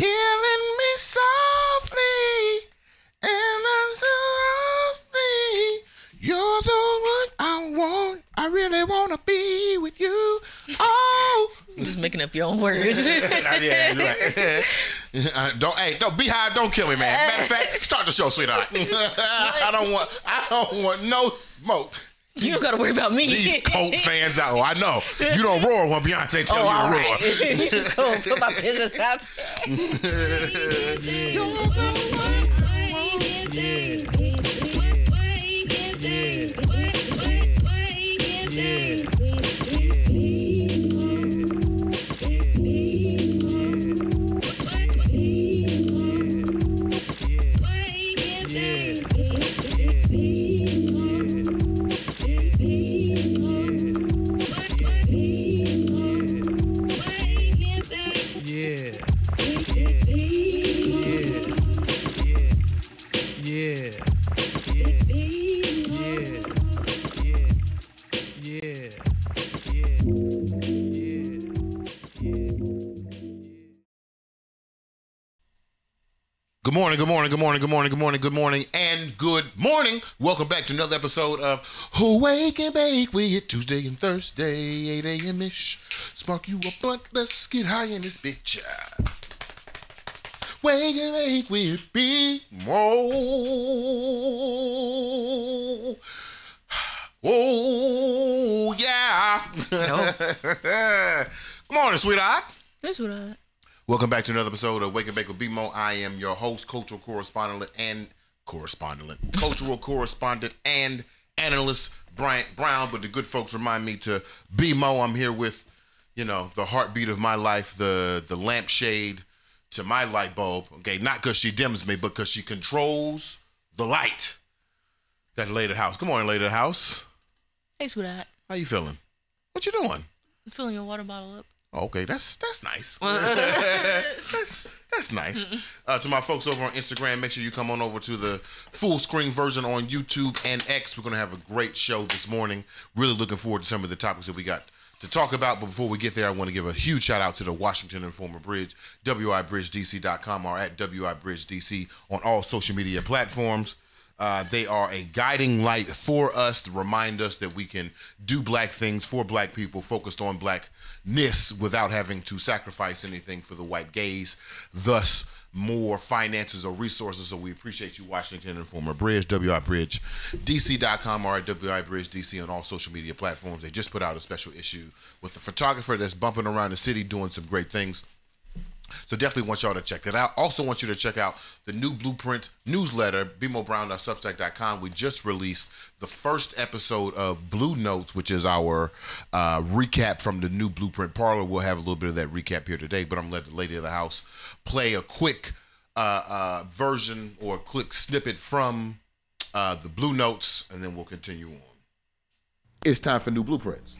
killing me softly, and I'm softly. You're the one I want. I really wanna be with you. Oh, You're just making up your own words. yeah, you're right. Uh, don't hey, don't be high. Don't kill me, man. Matter of fact, start the show, sweetheart. I don't want. I don't want no smoke. You don't gotta worry about me. These Colt fans out. Oh, I know you don't roar when Beyonce tell Oh, you to oh, right. roar. you just go put my business out. morning, good morning, good morning, good morning, good morning, good morning, and good morning. Welcome back to another episode of Wake and Bake with Tuesday and Thursday, 8 a.m. ish. Spark you a blunt, let's get high in this bitch. Wake and Bake with B Mo. Oh, yeah. Good morning, sweetheart. That's what I. Welcome back to another episode of Wake and Bake with BeMo. I am your host, cultural correspondent and correspondent, cultural correspondent and analyst Bryant Brown. But the good folks remind me to BeMo. I'm here with, you know, the heartbeat of my life, the the lampshade to my light bulb. Okay, not because she dims me, but because she controls the light. Got a lady the house. Good morning, lady the house. Hey, sweetheart. How you feeling? What you doing? I'm filling your water bottle up. Okay, that's that's nice. that's that's nice. Uh, to my folks over on Instagram, make sure you come on over to the full screen version on YouTube and X. We're gonna have a great show this morning. Really looking forward to some of the topics that we got to talk about. But before we get there, I want to give a huge shout out to the Washington Informer Bridge, WIBridgeDC.com or at WIBridgeDC on all social media platforms. Uh, they are a guiding light for us to remind us that we can do black things for black people, focused on blackness without having to sacrifice anything for the white gaze, thus more finances or resources. So we appreciate you, Washington Informer Bridge, WI Bridge, WIBridgeDC.com or at WIBridgeDC on all social media platforms. They just put out a special issue with a photographer that's bumping around the city doing some great things. So definitely want y'all to check that out. Also want you to check out the new Blueprint newsletter, bmobrown.substack.com. We just released the first episode of Blue Notes, which is our uh, recap from the new Blueprint parlor. We'll have a little bit of that recap here today, but I'm gonna let the lady of the house play a quick uh, uh, version or a quick snippet from uh, the Blue Notes, and then we'll continue on. It's time for new blueprints.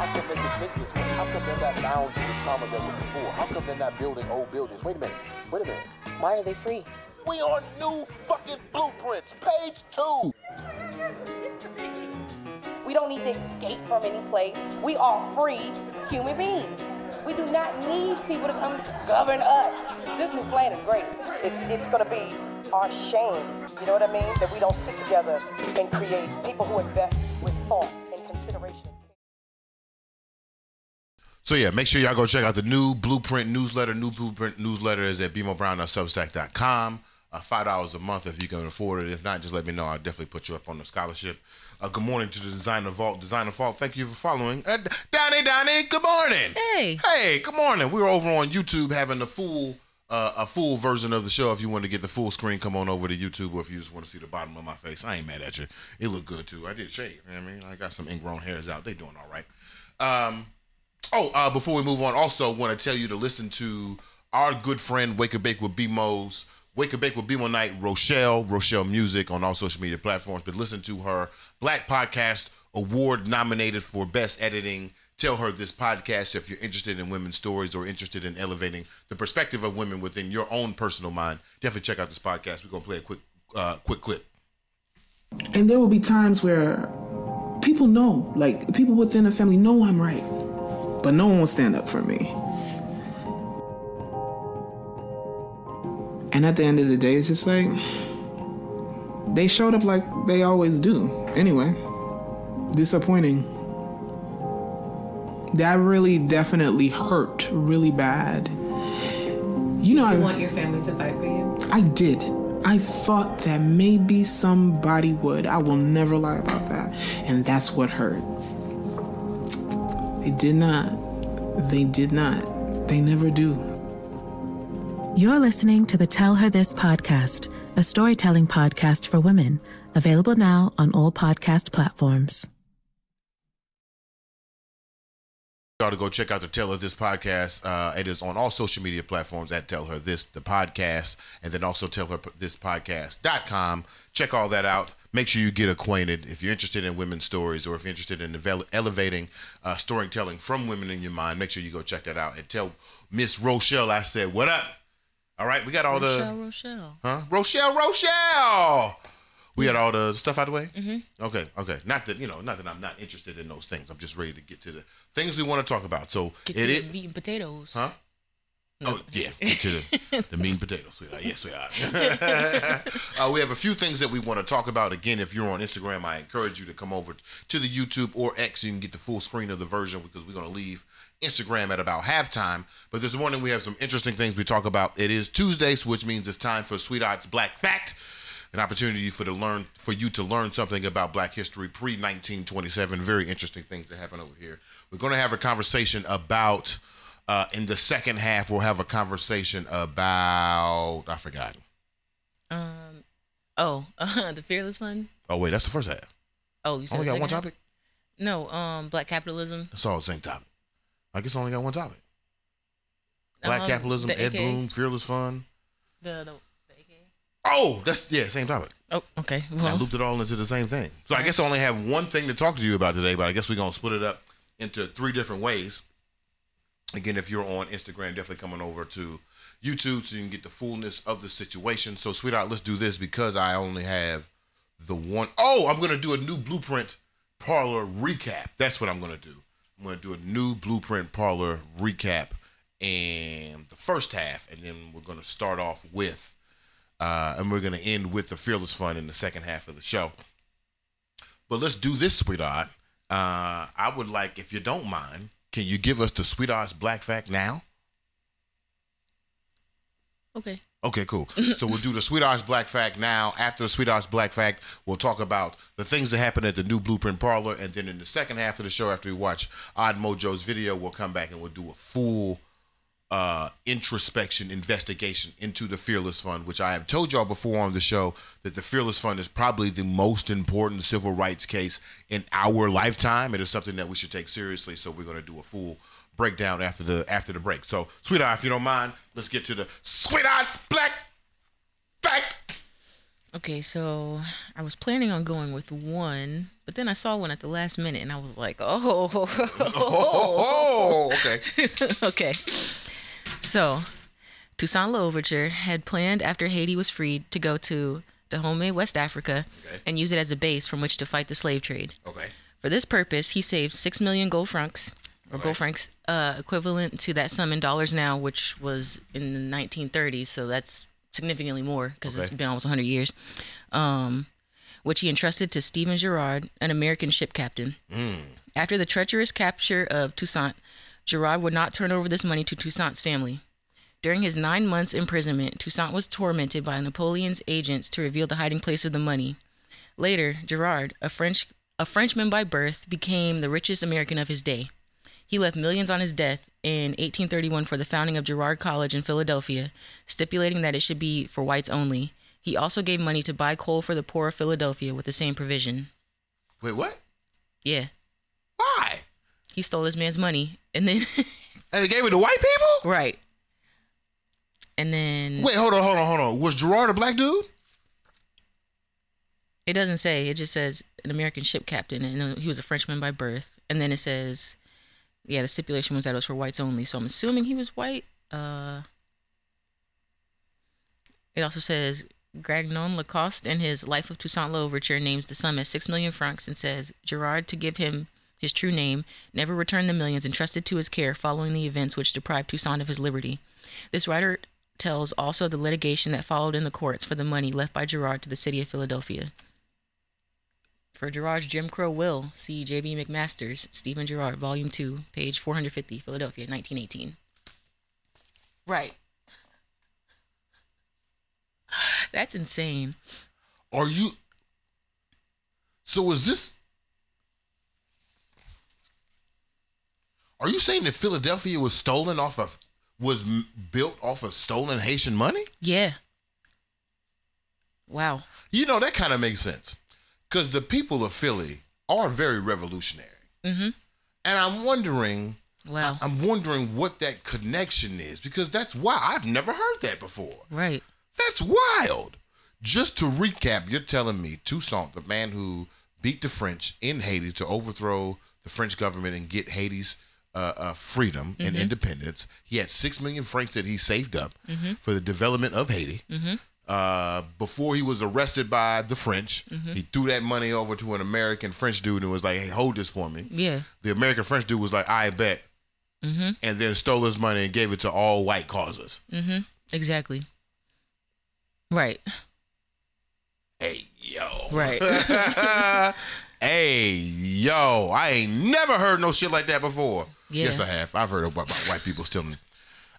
How come they can think this way? How come they're not bound to the trauma that was before? How come they're not building old buildings? Wait a minute. Wait a minute. Why are they free? We on new fucking blueprints, page two. We don't need to escape from any place. We are free human beings. We do not need people to come govern us. This new plan is great. it's it's going to be our shame. You know what I mean? That we don't sit together and create people who invest with thought So yeah, make sure y'all go check out the new Blueprint newsletter. New Blueprint newsletter is at bmobrown.substack.com. Uh, Five dollars a month if you can afford it. If not, just let me know. I'll definitely put you up on the scholarship. Uh, good morning to the Designer Vault. Designer Vault, thank you for following. Uh, Donnie, Donnie, good morning. Hey. Hey, good morning. We were over on YouTube having a full uh, a full version of the show. If you want to get the full screen, come on over to YouTube. Or if you just want to see the bottom of my face, I ain't mad at you. It looked good too. I did shave. You know what I mean, I got some ingrown hairs out. They doing all right. Um, Oh, uh, before we move on, also want to tell you to listen to our good friend Wake and Bake with BeMo's Wake and Bake with BeMo Night, Rochelle, Rochelle Music on all social media platforms. But listen to her Black Podcast Award nominated for Best Editing. Tell her this podcast if you're interested in women's stories or interested in elevating the perspective of women within your own personal mind. Definitely check out this podcast. We're gonna play a quick, uh, quick clip. And there will be times where people know, like people within the family know I'm right, but no one will stand up for me. And at the end of the day, it's just like they showed up like they always do. Anyway, disappointing. That really definitely hurt really bad. You know, I, want your family to fight for you? I did. I thought that maybe somebody would. I will never lie about that. And that's what hurt. They did not. They did not. They never do. You're listening to the Tell Her This podcast, a storytelling podcast for women, available now on all podcast platforms. Y'all to go check out the Tell Her This podcast. Uh, it is on all social media platforms at Tell Her This, the podcast, and then also Tell Her This Podcast.com. Check all that out. Make sure you get acquainted. If you're interested in women's stories or if you're interested in devel- elevating uh, storytelling from women in your mind, make sure you go check that out and tell Miss Rochelle I said, What up? All right, we got all Rochelle, the. Rochelle. Huh? Rochelle, Rochelle! We had all the stuff out of the way. Mm-hmm. Okay, okay. Not that you know, not that I'm not interested in those things. I'm just ready to get to the things we want to talk about. So Get it to the meat and potatoes. huh? Oh yeah, get to the, the mean potatoes, sweetheart. Yes, we are. uh, we have a few things that we want to talk about. Again, if you're on Instagram, I encourage you to come over to the YouTube or X. You can get the full screen of the version because we're going to leave Instagram at about halftime. But this morning we have some interesting things we talk about. It is Tuesday, so which means it's time for Sweetheart's Black Fact an opportunity for to learn for you to learn something about black history pre 1927 very interesting things that happen over here we're going to have a conversation about uh, in the second half we'll have a conversation about i forgot Um. Oh, uh, the fearless one. oh wait that's the first half Oh, you said only got one half? topic No. Um. Black capitalism. that's all the same topic i guess I only got one topic black Um, capitalism ed AK. Blum Fearless Fund The the. Oh that's yeah same topic Oh. Okay. I looped it all into the same thing. So I guess I only have one thing to talk to you about today, but I guess we're gonna split it up into three different ways. Again, if you're on Instagram, definitely coming over to YouTube so you can get the fullness of the situation. So, sweetheart, let's do this because I only have the one oh I'm gonna do a new blueprint parlor recap. That's what I'm gonna do. I'm gonna do a new blueprint parlor recap and the first half, and then we're gonna start off with uh, and we're going to end with the Fearless Fund in the second half of the show. But let's do this, sweetheart. Uh, I would like, if you don't mind, can you give us the sweetheart's black fact now? Okay. Okay, cool. so we'll do the sweetheart's black fact now. After the sweetheart's black fact, we'll talk about the things that happen at the new Blueprint Parlor, and then in the second half of the show, after we watch Odd Mojo's video, we'll come back and we'll do a full uh, introspection investigation into the Fearless Fund, which I have told y'all before on the show that the Fearless Fund is probably the most important civil rights case in our lifetime. It is something that we should take seriously. So we're going to do a full breakdown after the after the break. So, sweetheart, if you don't mind, let's get to the sweetheart's black fact. Okay, so I was planning on going with one, but then I saw one at the last minute, and I was like, "Oh, Oh, okay. okay." So, Toussaint Louverture had planned after Haiti was freed to go to Dahomey, West Africa, Okay. and use it as a base from which to fight the slave trade. Okay. For this purpose, he saved six million gold francs, or gold francs, uh, equivalent to that sum in dollars now, which was in the 1930s. So that's significantly more because it's been almost 100 years. Um, which he entrusted to Stephen Girard, an American ship captain. After the treacherous capture of Toussaint, Girard would not turn over this money to Toussaint's family. During his nine months imprisonment, Toussaint was tormented by Napoleon's agents to reveal the hiding place of the money. Later, Girard, a French a Frenchman by birth, became the richest American of his day. He left millions on his death in 1831 for the founding of Girard College in Philadelphia, stipulating that it should be for whites only. He also gave money to buy coal for the poor of Philadelphia with the same provision. Wait, what? Yeah? He stole this man's money and then And they gave it to white people? right. And then Wait, hold on, hold on, hold on. Was Girard a black dude? It doesn't say. It just says an American ship captain, and he was a Frenchman by birth. And then it says, yeah, the stipulation was that it was for whites only. So I'm assuming he was white. Uh, it also says Gragnon Lacoste in his Life of Toussaint Louverture names the sum as six million francs and says Girard to give him his true name, never returned the millions entrusted to his care following the events which deprived Toussaint of his liberty. This writer tells also the litigation that followed in the courts for the money left by Girard to the city of Philadelphia. For Girard's Jim Crow will, see J.B. McMaster's Stephen Girard, Volume 2, page 450, Philadelphia, 1918. Right. That's insane. Are you? So is this? Are you saying that Philadelphia was stolen off of was built off of stolen Haitian money? Yeah. Wow. You know that kind of makes sense because the people of Philly are very revolutionary, Mm-hmm. and I'm wondering. Wow. I'm wondering what that connection is because that's why I've never heard that before. Right. That's wild. Just to recap, you're telling me Toussaint, the man who beat the French in Haiti to overthrow the French government and get Haiti's uh, uh, freedom and independence, he had six million francs that he saved up for the development of Haiti. Uh, before he was arrested by the French, he threw that money over to an American French dude and was like, "Hey, hold this for me." Yeah. The American French dude was like, "I bet," Mm-hmm. and then stole his money and gave it to all white causes. Mm-hmm. Exactly. Right. Hey, yo. Right. hey, yo, I ain't never heard no shit like that before. Yeah. Yes, I have. I've heard about white people stealing.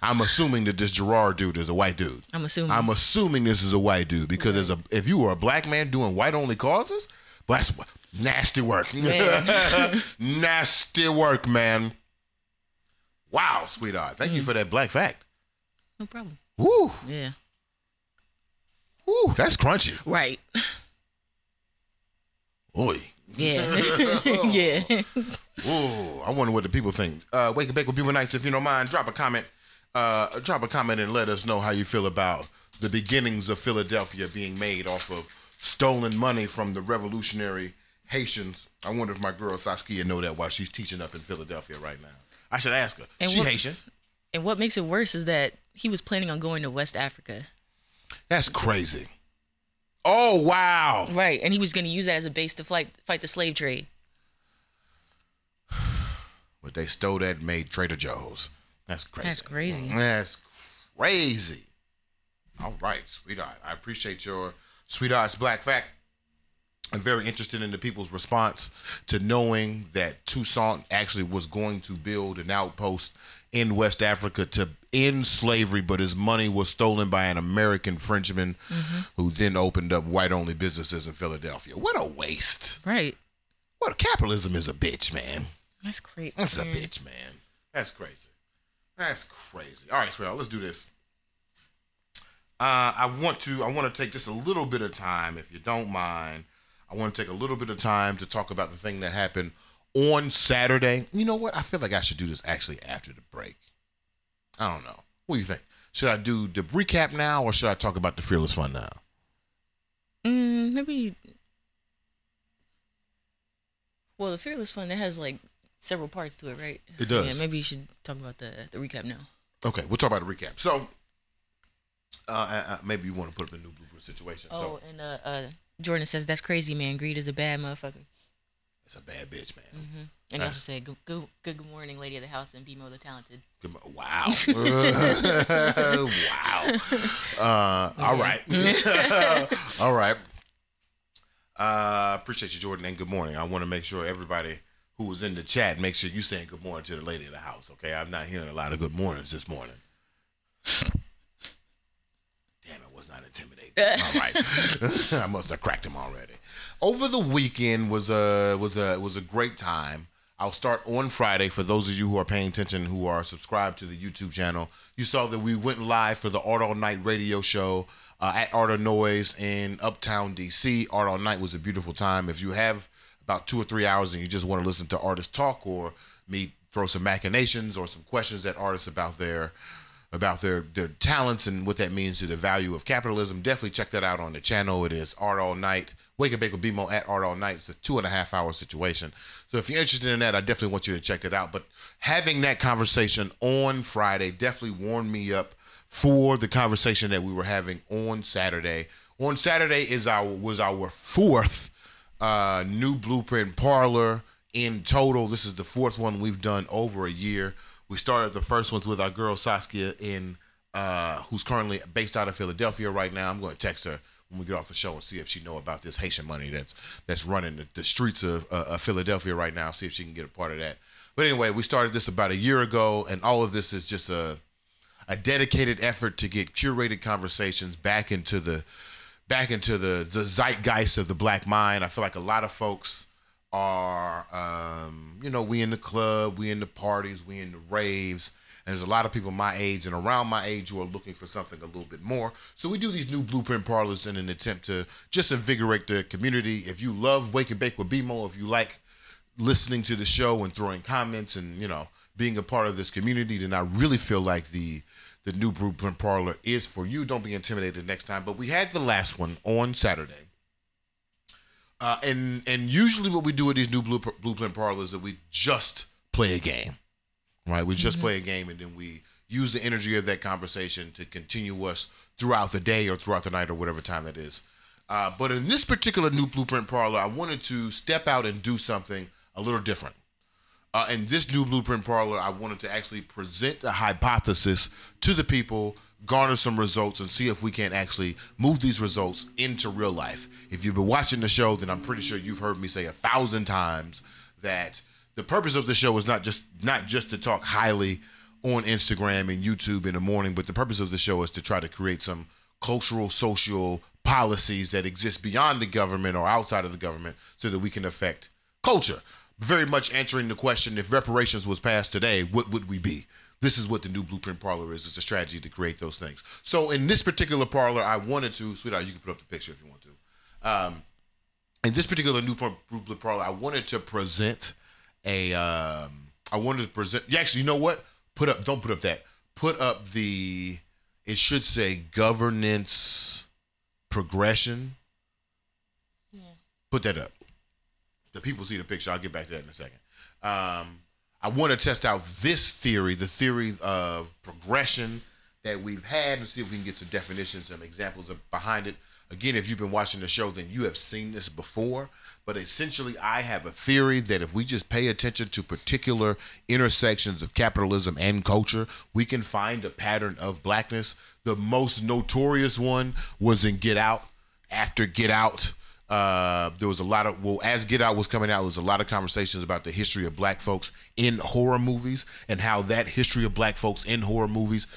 I'm assuming that this Girard dude is a white dude. I'm assuming. I'm assuming this is a white dude because as a if you were a black man doing white only causes, well, that's nasty work. Nasty work, man. Wow, sweetheart. Thank Mm. you for that black fact. no problem. Woo, Yeah. woo, that's crunchy. Right. Oi. Yeah. yeah. Ooh, I wonder what the people think. Uh, Wake and Bake with People Nights. If you don't mind, drop a comment. Uh, drop a comment and let us know how you feel about the beginnings of Philadelphia being made off of stolen money from the revolutionary Haitians. I wonder if my girl Saskia know that while she's teaching up in Philadelphia right now. I should ask her. And she what- Haitian. And what makes it worse is that he was planning on going to West Africa. That's crazy. Oh wow. Right. And he was going to use that as a base to fight fight the slave trade. But they stole that and made Trader Joe's. That's crazy. That's crazy. That's crazy. All right, sweetheart. I appreciate your sweetheart's black fact. I'm very interested in the people's response to knowing that Toussaint actually was going to build an outpost in West Africa to end slavery, but his money was stolen by an American Frenchman who then opened up white only businesses in Philadelphia. What a waste. Right. What capitalism is a bitch, man. That's great. That's a bitch, man. That's crazy. That's crazy. All right, sweetheart, let's do this. Uh, I want to. I want to take just a little bit of time, if you don't mind. I want to take a little bit of time to talk about the thing that happened on Saturday. You know what? I feel like I should do this actually after the break. I don't know. What do you think? Should I do the recap now, or should I talk about the Fearless Fund now? Mm, maybe. Well, the Fearless Fund that has like several parts to it, right? It So, does. Yeah, maybe you should talk about the the recap now. Okay, we'll talk about the recap. So, uh, uh, uh, maybe you want to put up the new blooper situation. Oh, So and uh, uh, Jordan says that's crazy, man. Greed is a bad motherfucker. It's a bad bitch, man. hmm And Ah. he also said, good, good, good, morning, lady of the house, and BeMo the talented. Good Wow. wow. Uh, all right. all right. Uh, appreciate you, Jordan, and good morning. I want to make sure everybody who was in the chat, make sure you saying good morning to the lady of the house, okay? I'm not hearing a lot of good mornings this morning. Damn, I was not intimidated. All right. I must have cracked him already. Over the weekend was a was a was a great time. I'll start on Friday for those of you who are paying attention, who are subscribed to the YouTube channel. You saw that we went live for the Art All Night radio show uh, at Art of Noise in Uptown DC. Art All Night was a beautiful time. If you have about two or three hours and you just want to listen to artists talk or me throw some machinations or some questions at artists about their about their their talents and what that means to the value of capitalism. Definitely check that out on the channel. It is Art All Night. Wake and Bake with BeMo at Art All Night. It's a two and a half hour situation. So if you're interested in that, I definitely want you to check that out. But having that conversation on Friday definitely warmed me up for the conversation that we were having on Saturday. On Saturday is our was our fourth uh, new blueprint parlor in total. This is the fourth one we've done over a year. We started the first ones with our girl Saskia in uh, who's currently based out of Philadelphia right now. I'm going to text her when we get off the show and see if she know about this Haitian money that's that's running the, the streets of, uh, of Philadelphia right now. See if she can get a part of that. But anyway, we started this about a year ago, and all of this is just a a dedicated effort to get curated conversations back into the back into the the zeitgeist of the black mind. I feel like a lot of folks are um, you know, we in the club, we in the parties, we in the raves. And there's a lot of people my age and around my age who are looking for something a little bit more. So we do these new blueprint parlors in an attempt to just invigorate the community. If you love Wake and Bake with BeMo, if you like listening to the show and throwing comments and you know being a part of this community, then I really feel like the the new blueprint parlor is for you. Don't be intimidated next time. But we had the last one on Saturday. Uh, and and usually what we do with these new blue, blueprint parlors is that we just play a game, right? We just play a game and then we use the energy of that conversation to continue us throughout the day or throughout the night or whatever time that is. Uh, but in this particular new blueprint parlor, I wanted to step out and do something a little different. Uh, in this new blueprint parlor, I wanted to actually present a hypothesis to the people, garner some results, and see if we can actually move these results into real life. If you've been watching the show, then I'm pretty sure you've heard me say a thousand times that the purpose of the show is not just not just to talk highly on Instagram and YouTube in the morning, but the purpose of the show is to try to create some cultural, social policies that exist beyond the government or outside of the government so that we can affect culture very much answering the question if reparations was passed today, what would we be? This is what the new blueprint parlor is. It's a strategy to create those things. So in this particular parlor, I wanted to, sweetheart, you can put up the picture if you want to. Um, in this particular new blueprint parlor, I wanted to present a. Um, I wanted to present. Yeah, actually, you know what? Put up. Don't put up that. Put up the. It should say governance progression. Yeah. Put that up the people see the picture. I'll get back to that in a second. Um, I want to test out this theory, the theory of progression that we've had, and see if we can get some definitions and examples of behind it. Again, if you've been watching the show, then you have seen this before. But essentially, I have a theory that if we just pay attention to particular intersections of capitalism and culture, we can find a pattern of blackness. The most notorious one was in Get Out. After Get Out, uh, there was a lot of well, as Get Out was coming out, there was a lot of conversations about the history of black folks in horror movies and how that history of black folks in horror movies,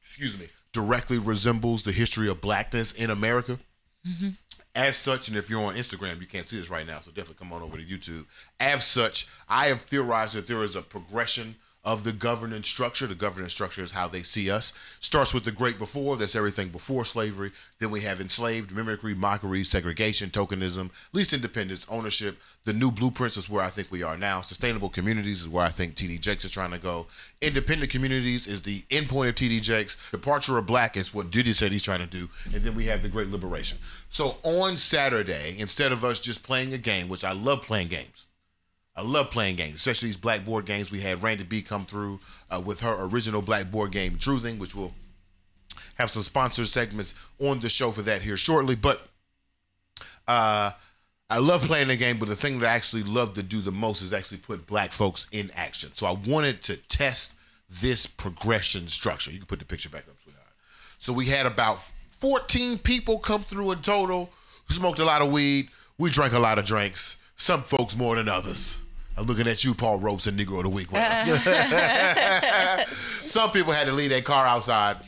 excuse me, directly resembles the history of blackness in America. Mm-hmm. As such, and if you're on Instagram, you can't see this right now, so definitely come on over to YouTube. As such, I have theorized that there is a progression of the governance structure. The governance structure is how they see us. Starts with the great before, that's everything before slavery. Then we have enslaved, mimicry, mockery, segregation, tokenism, least independence, ownership. The new blueprints is where I think we are now. Sustainable communities is where I think TD Jakes is trying to go. Independent communities is the endpoint of TD Jakes. Departure of black is what Diddy said he's trying to do. And then we have the great liberation. So on Saturday, instead of us just playing a game, which I love playing games, I love playing games, especially these black board games. We had Randy B come through uh, with her original black board game, Truthing, which we'll have some sponsored segments on the show for that here shortly. But uh, I love playing the game, but the thing that I actually love to do the most is actually put black folks in action. So I wanted to test this progression structure. You can put the picture back up. So we had about 14 people come through in total smoked a lot of weed. We drank a lot of drinks. Some folks more than others. I'm looking at you, Paul Ropes and Negro of the Week. Some people had to leave their car outside.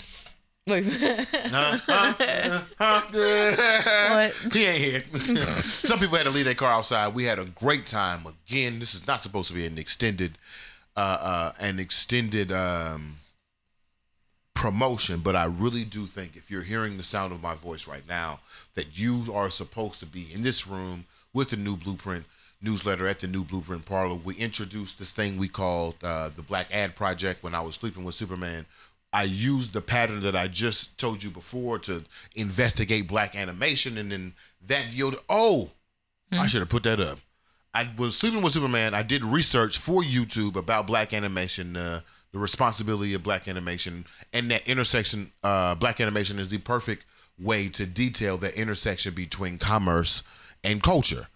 Wait. Huh? Huh? Huh? What? He ain't here. Some people had to leave their car outside. We had a great time. Again, this is not supposed to be an extended, uh, uh, an extended um, promotion, but I really do think if you're hearing the sound of my voice right now, that you are supposed to be in this room with the new blueprint newsletter at the New Blueprint Parlor, we introduced this thing we called uh, the Black Ad Project when I was sleeping with Superman. I used the pattern that I just told you before to investigate black animation, and then that yielded. Oh, I should have put that up. I was sleeping with Superman. I did research for YouTube about black animation, uh, the responsibility of black animation, and that intersection. Uh, black animation is the perfect way to detail the intersection between commerce and culture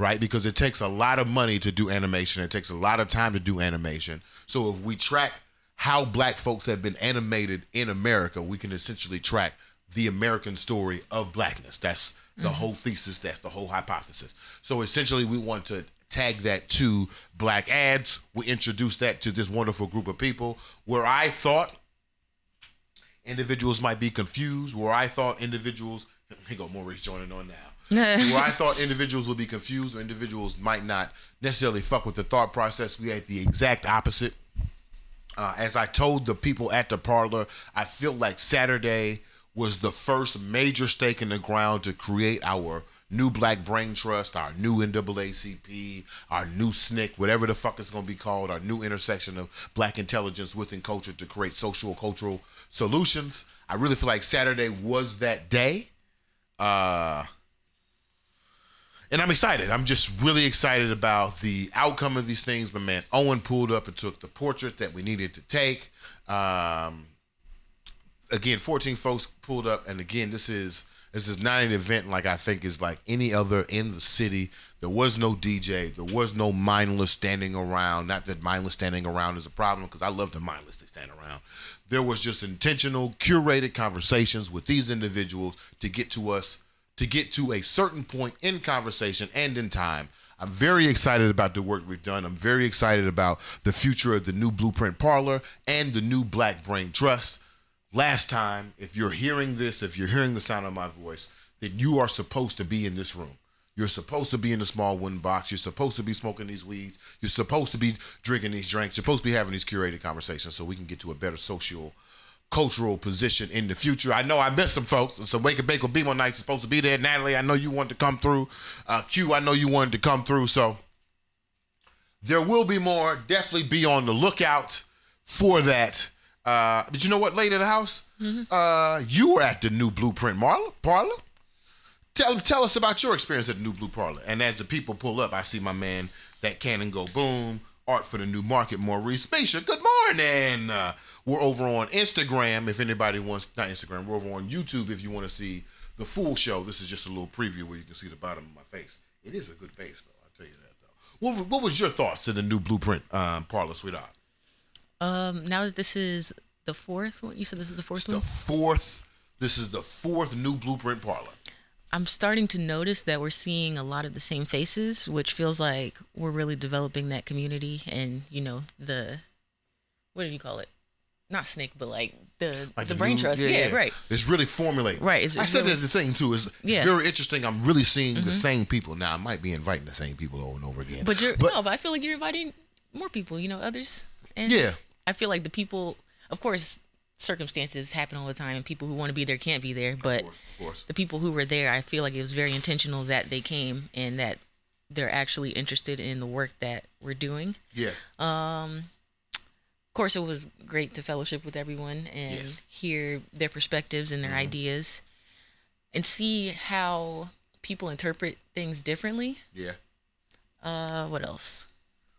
right? Because it takes a lot of money to do animation. It takes a lot of time to do animation. So if we track how black folks have been animated in America, we can essentially track the American story of blackness. That's the mm-hmm. whole thesis, that's the whole hypothesis. So essentially, we want to tag that to black ads. We introduce that to this wonderful group of people where I thought individuals might be confused, where I thought individuals, here go Maurice joining on now, where I thought individuals would be confused or individuals might not necessarily fuck with the thought process. We had the exact opposite. Uh, as I told the people at the parlor, I feel like Saturday was the first major stake in the ground to create our new Black Brain Trust, our new NAACP, our new SNCC, whatever the fuck it's going to be called, our new intersection of black intelligence within culture to create social cultural solutions. I really feel like Saturday was that day. Uh, and I'm excited. I'm just really excited about the outcome of these things. But man, Owen pulled up and took the portrait that we needed to take. Um, again, 14 folks pulled up, and again, this is this is not an event like I think is like any other in the city. There was no DJ. There was no mindless standing around. Not that mindless standing around is a problem because I love the mindless they stand around. There was just intentional, curated conversations with these individuals to get to us to get to a certain point in conversation and in time. I'm very excited about the work we've done. I'm very excited about the future of the new Blueprint Parlor and the new Black Brain Trust. Last time, if you're hearing this, if you're hearing the sound of my voice, then you are supposed to be in this room. You're supposed to be in the small wooden box. You're supposed to be smoking these weeds. You're supposed to be drinking these drinks. You're supposed to be having these curated conversations so we can get to a better social cultural position in the future. I know I missed some folks. So Wake and Bake with BeMo Nights is supposed to be there. Natalie, I know you wanted to come through. Uh, Q, I know you wanted to come through. So there will be more. Definitely be on the lookout for that. Uh, did you know what, late in the house? Uh, you were at the new Blueprint Marla, Parlor. Tell tell us about your experience at the new Blue Parlor. And as the people pull up, I see my man that Cannon go boom. Art for the new market, Maurice Misha. Good morning. Uh, we're over on Instagram. If anybody wants, not Instagram, we're over on YouTube. If you want to see the full show, this is just a little preview where you can see the bottom of my face. It is a good face, though. I'll tell you that, though. What, what was your thoughts to the new Blueprint um, Parlor, sweetheart? Um, now that this is the fourth one, you said this is the fourth The one. fourth. This is the fourth new Blueprint Parlor. I'm starting to notice that we're seeing a lot of the same faces, which feels like we're really developing that community and you know the what do you call it? Not snake, but like the Like the brain new- trust. Yeah, right. It's really formulating. Right, it's- I it's said really- that the thing too is Yeah. Mm-hmm. very interesting. I'm really seeing the same people now. I might be inviting the same people over and over again. But you're but no, but I feel like you're inviting more people. You know, others. And Yeah. I feel like the people, of course, circumstances happen all the time, and people who want to be there can't be there. But of course, of course. the people who were there, I feel like it was very intentional that they came and that they're actually interested in the work that we're doing. yeah, Of course, it was great to fellowship with everyone and Yes. hear their perspectives and their ideas, and see how people interpret things differently. yeah. Uh, what else?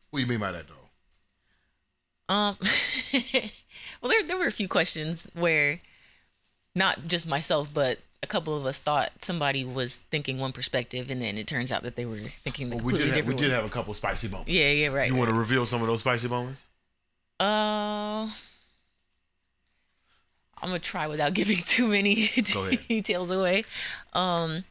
What do you mean by that though? Um, well, there there were a few questions where not just myself, but a couple of us thought somebody was thinking one perspective, and then it turns out that they were thinking the Well, we did have, we did have a couple spicy moments. yeah, yeah, right. You want to reveal some of those spicy moments? Uh, I'm gonna try without giving too many details away. Um,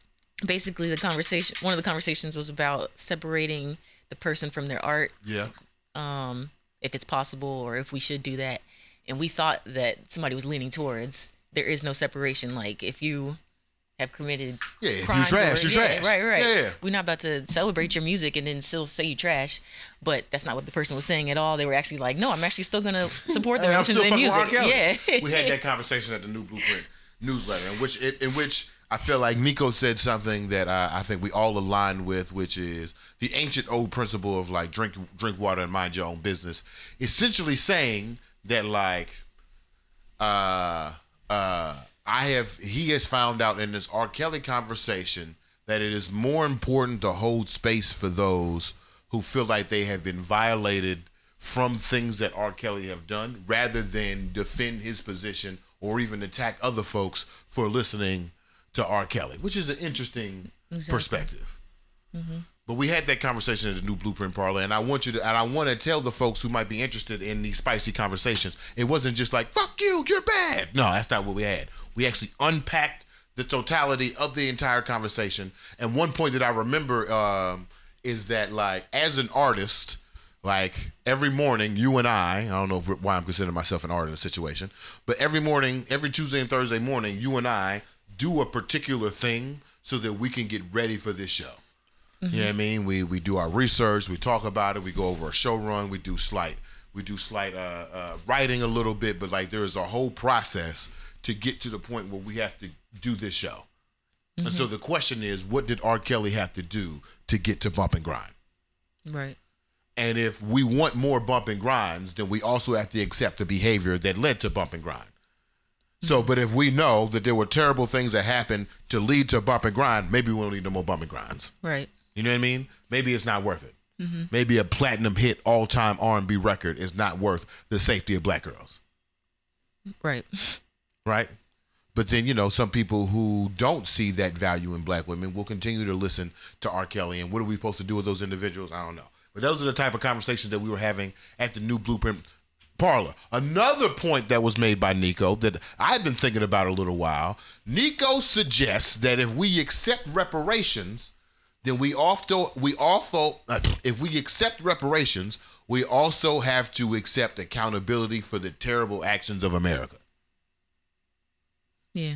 basically, the conversation, one of the conversations was about separating the person from their art Yeah. um, if it's possible or if we should do that. And we thought that somebody was leaning towards there is no separation. Like if you have committed Yeah, if you trash, or- you're yeah, trash. Right, right. Yeah, yeah. We're not about to celebrate your music and then still say you trash. But that's not what the person was saying at all. They were actually like, no, I'm actually still gonna support them Hey, and I'm listen still to their music. Yeah. we had that conversation at the New Blueprint newsletter, in which it, in which I feel like Nico said something that I, I think we all align with, which is the ancient old principle of like drink drink water and mind your own business. Essentially saying that like uh uh I have he has found out in this R. Kelly conversation that it is more important to hold space for those who feel like they have been violated from things that R. Kelly have done rather than defend his position or even attack other folks for listening to R. Kelly, which is an interesting perspective. Mm-hmm. But we had that conversation at the new Blueprint Parlor, and I want you to, and I want to tell the folks who might be interested in these spicy conversations. It wasn't just like "fuck you, you're bad." No, that's not what we had. We actually unpacked the totality of the entire conversation. And one point that I remember um, is that, like, as an artist, like every morning, you and I, I don't know why I'm considering myself an artist in the situation, but every morning, every Tuesday and Thursday morning, you and I do a particular thing so that we can get ready for this show. You know what I mean? We we do our research, we talk about it, we go over a show run, we do slight we do slight uh, uh, writing a little bit, but like there is a whole process to get to the point where we have to do this show. And so the question is, what did R. Kelly have to do to get to bump and grind? Right. And if we want more bump and grinds, then we also have to accept the behavior that led to bump and grind. So, but if we know that there were terrible things that happened to lead to bump and grind, maybe we don't need no more bump and grinds. Right. You know what I mean? Maybe it's not worth it. Mm-hmm. Maybe a platinum hit all time R and B record is not worth the safety of black girls, Right. right? But then you know some people who don't see that value in black women will continue to listen to R. Kelly. And what are we supposed to do with those individuals? I don't know. But those are the type of conversations that we were having at the new Blueprint Parlor. Another point that was made by Nico that I've been thinking about a little while. Nico suggests that if we accept reparations, then we also we also uh, if we accept reparations, we also have to accept accountability for the terrible actions of America. Yeah.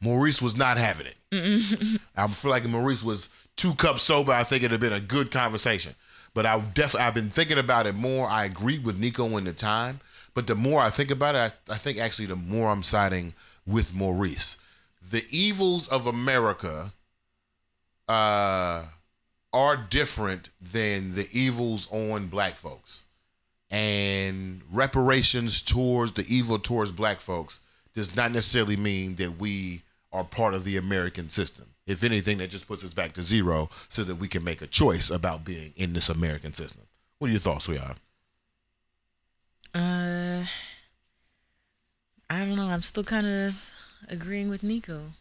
Maurice was not having it. I feel like Maurice was two cups sober. I think it'd have been a good conversation. But I definitely I've been thinking about it more. I agree with Nico in the time, but the more I think about it, I, I think actually the more I'm siding with Maurice. The evils of America uh, are different than the evils on black folks. And reparations towards the evil towards black folks does not necessarily mean that we are part of the American system. If anything, that just puts us back to zero so that we can make a choice about being in this American system. What are your thoughts, sweetheart? Uh, I don't know. I'm still kind of agreeing with Nico.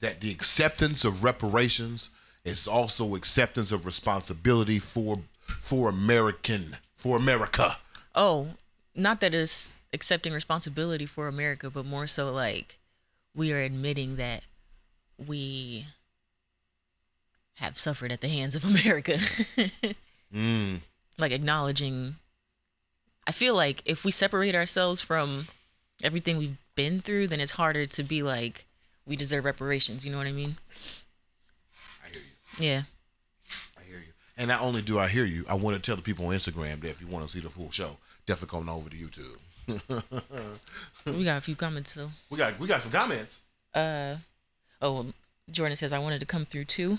That the acceptance of reparations is also acceptance of responsibility for for American for America. Oh, not that it's accepting responsibility for America, but more so like we are admitting that we have suffered at the hands of America. Mm. like acknowledging I feel like if we separate ourselves from everything we've been through, then it's harder to be like we deserve reparations, you know what I mean? I hear you. Yeah. I hear you. And not only do I hear you, I want to tell the people on Instagram that if you want to see the full show, definitely come over to YouTube. We got a few comments though. we got we got some comments. Uh oh, Jordan says I wanted to come through too.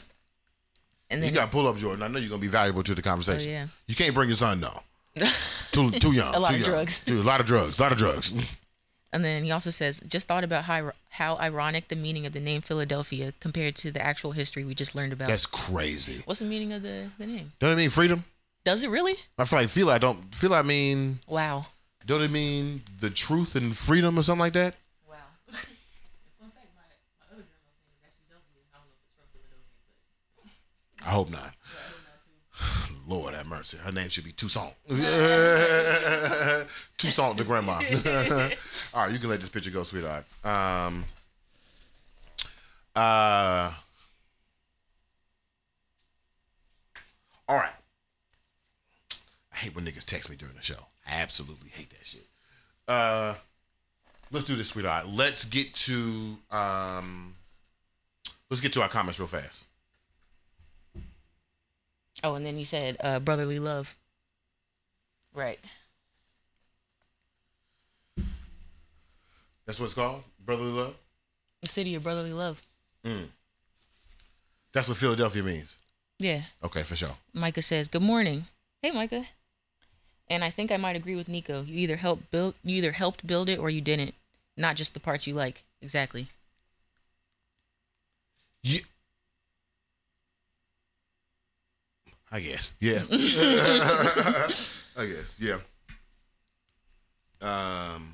And You got to pull up, Jordan. I know you're gonna be valuable to the conversation. Oh, yeah. You can't bring your son though. too too young. A lot too of young. drugs. Dude, a lot of drugs. A lot of drugs. And then he also says, just thought about how, how ironic the meaning of the name Philadelphia compared to the actual history we just learned about. That's crazy. What's the meaning of the, the name? Don't it mean freedom? Does it really? I feel like feel I don't feel I mean Wow. don't it mean the truth and freedom or something like that? Wow. I hope not. Lord have mercy. Her name should be Toussaint. Toussaint the grandma. All right, you can let this picture go, sweetheart. Um, uh, all right. I hate when niggas text me during the show. I absolutely hate that shit. Uh, let's do this, sweetheart. Let's get to um, let's get to our comments real fast. Oh, and then he said, uh, brotherly love. Right. That's what it's called, brotherly love. The city of brotherly love. That's what Philadelphia means. Yeah. Okay, for sure. Micah says, "Good morning." Hey, Micah. And I think I might agree with Nico. You either helped build, you either helped build it or you didn't. Not just the parts you like. Exactly. Yeah. I guess. Yeah. I guess. Yeah. Um.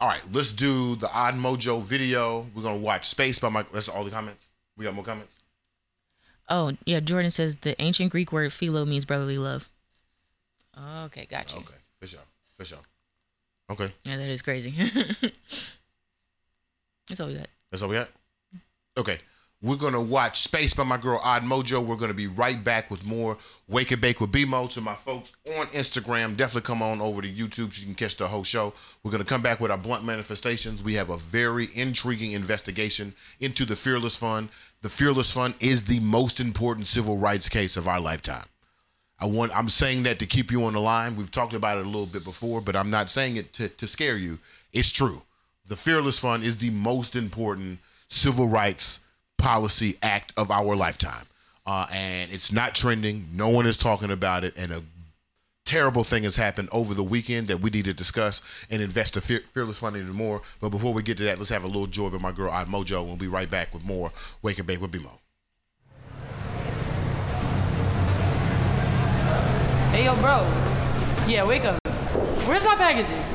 All right, let's do the Odd Mojo video. We're gonna watch Space by Mike. That's all the comments. We got more comments. Oh yeah, Jordan says the ancient Greek word philo means brotherly love. Okay, gotcha. Okay, for sure, for sure. Okay, Yeah, that is crazy. That's all we got. that's all we got. Okay, we're gonna watch Space by my girl Odd Mojo. We're gonna be right back with more Wake and Bake with BeMo. To my folks on Instagram, definitely come on over to YouTube so you can catch the whole show. We're gonna come back with our blunt manifestations. We have a very intriguing investigation into the Fearless Fund. The Fearless Fund is the most important civil rights case of our lifetime. I want I'm saying that to keep you on the line. We've talked about it a little bit before, but I'm not saying it to, to scare you. It's true. The Fearless Fund is the most important civil rights policy act of our lifetime. Uh, and it's not trending. No one is talking about it. And a terrible thing has happened over the weekend that we need to discuss and invest the Fear- Fearless Fund even more. But before we get to that, let's have a little joy with my girl, Odd Mojo. We'll be right back with more Wake and Bake with BeMo. Hey, yo, bro. Yeah, wake up. Where's my packages?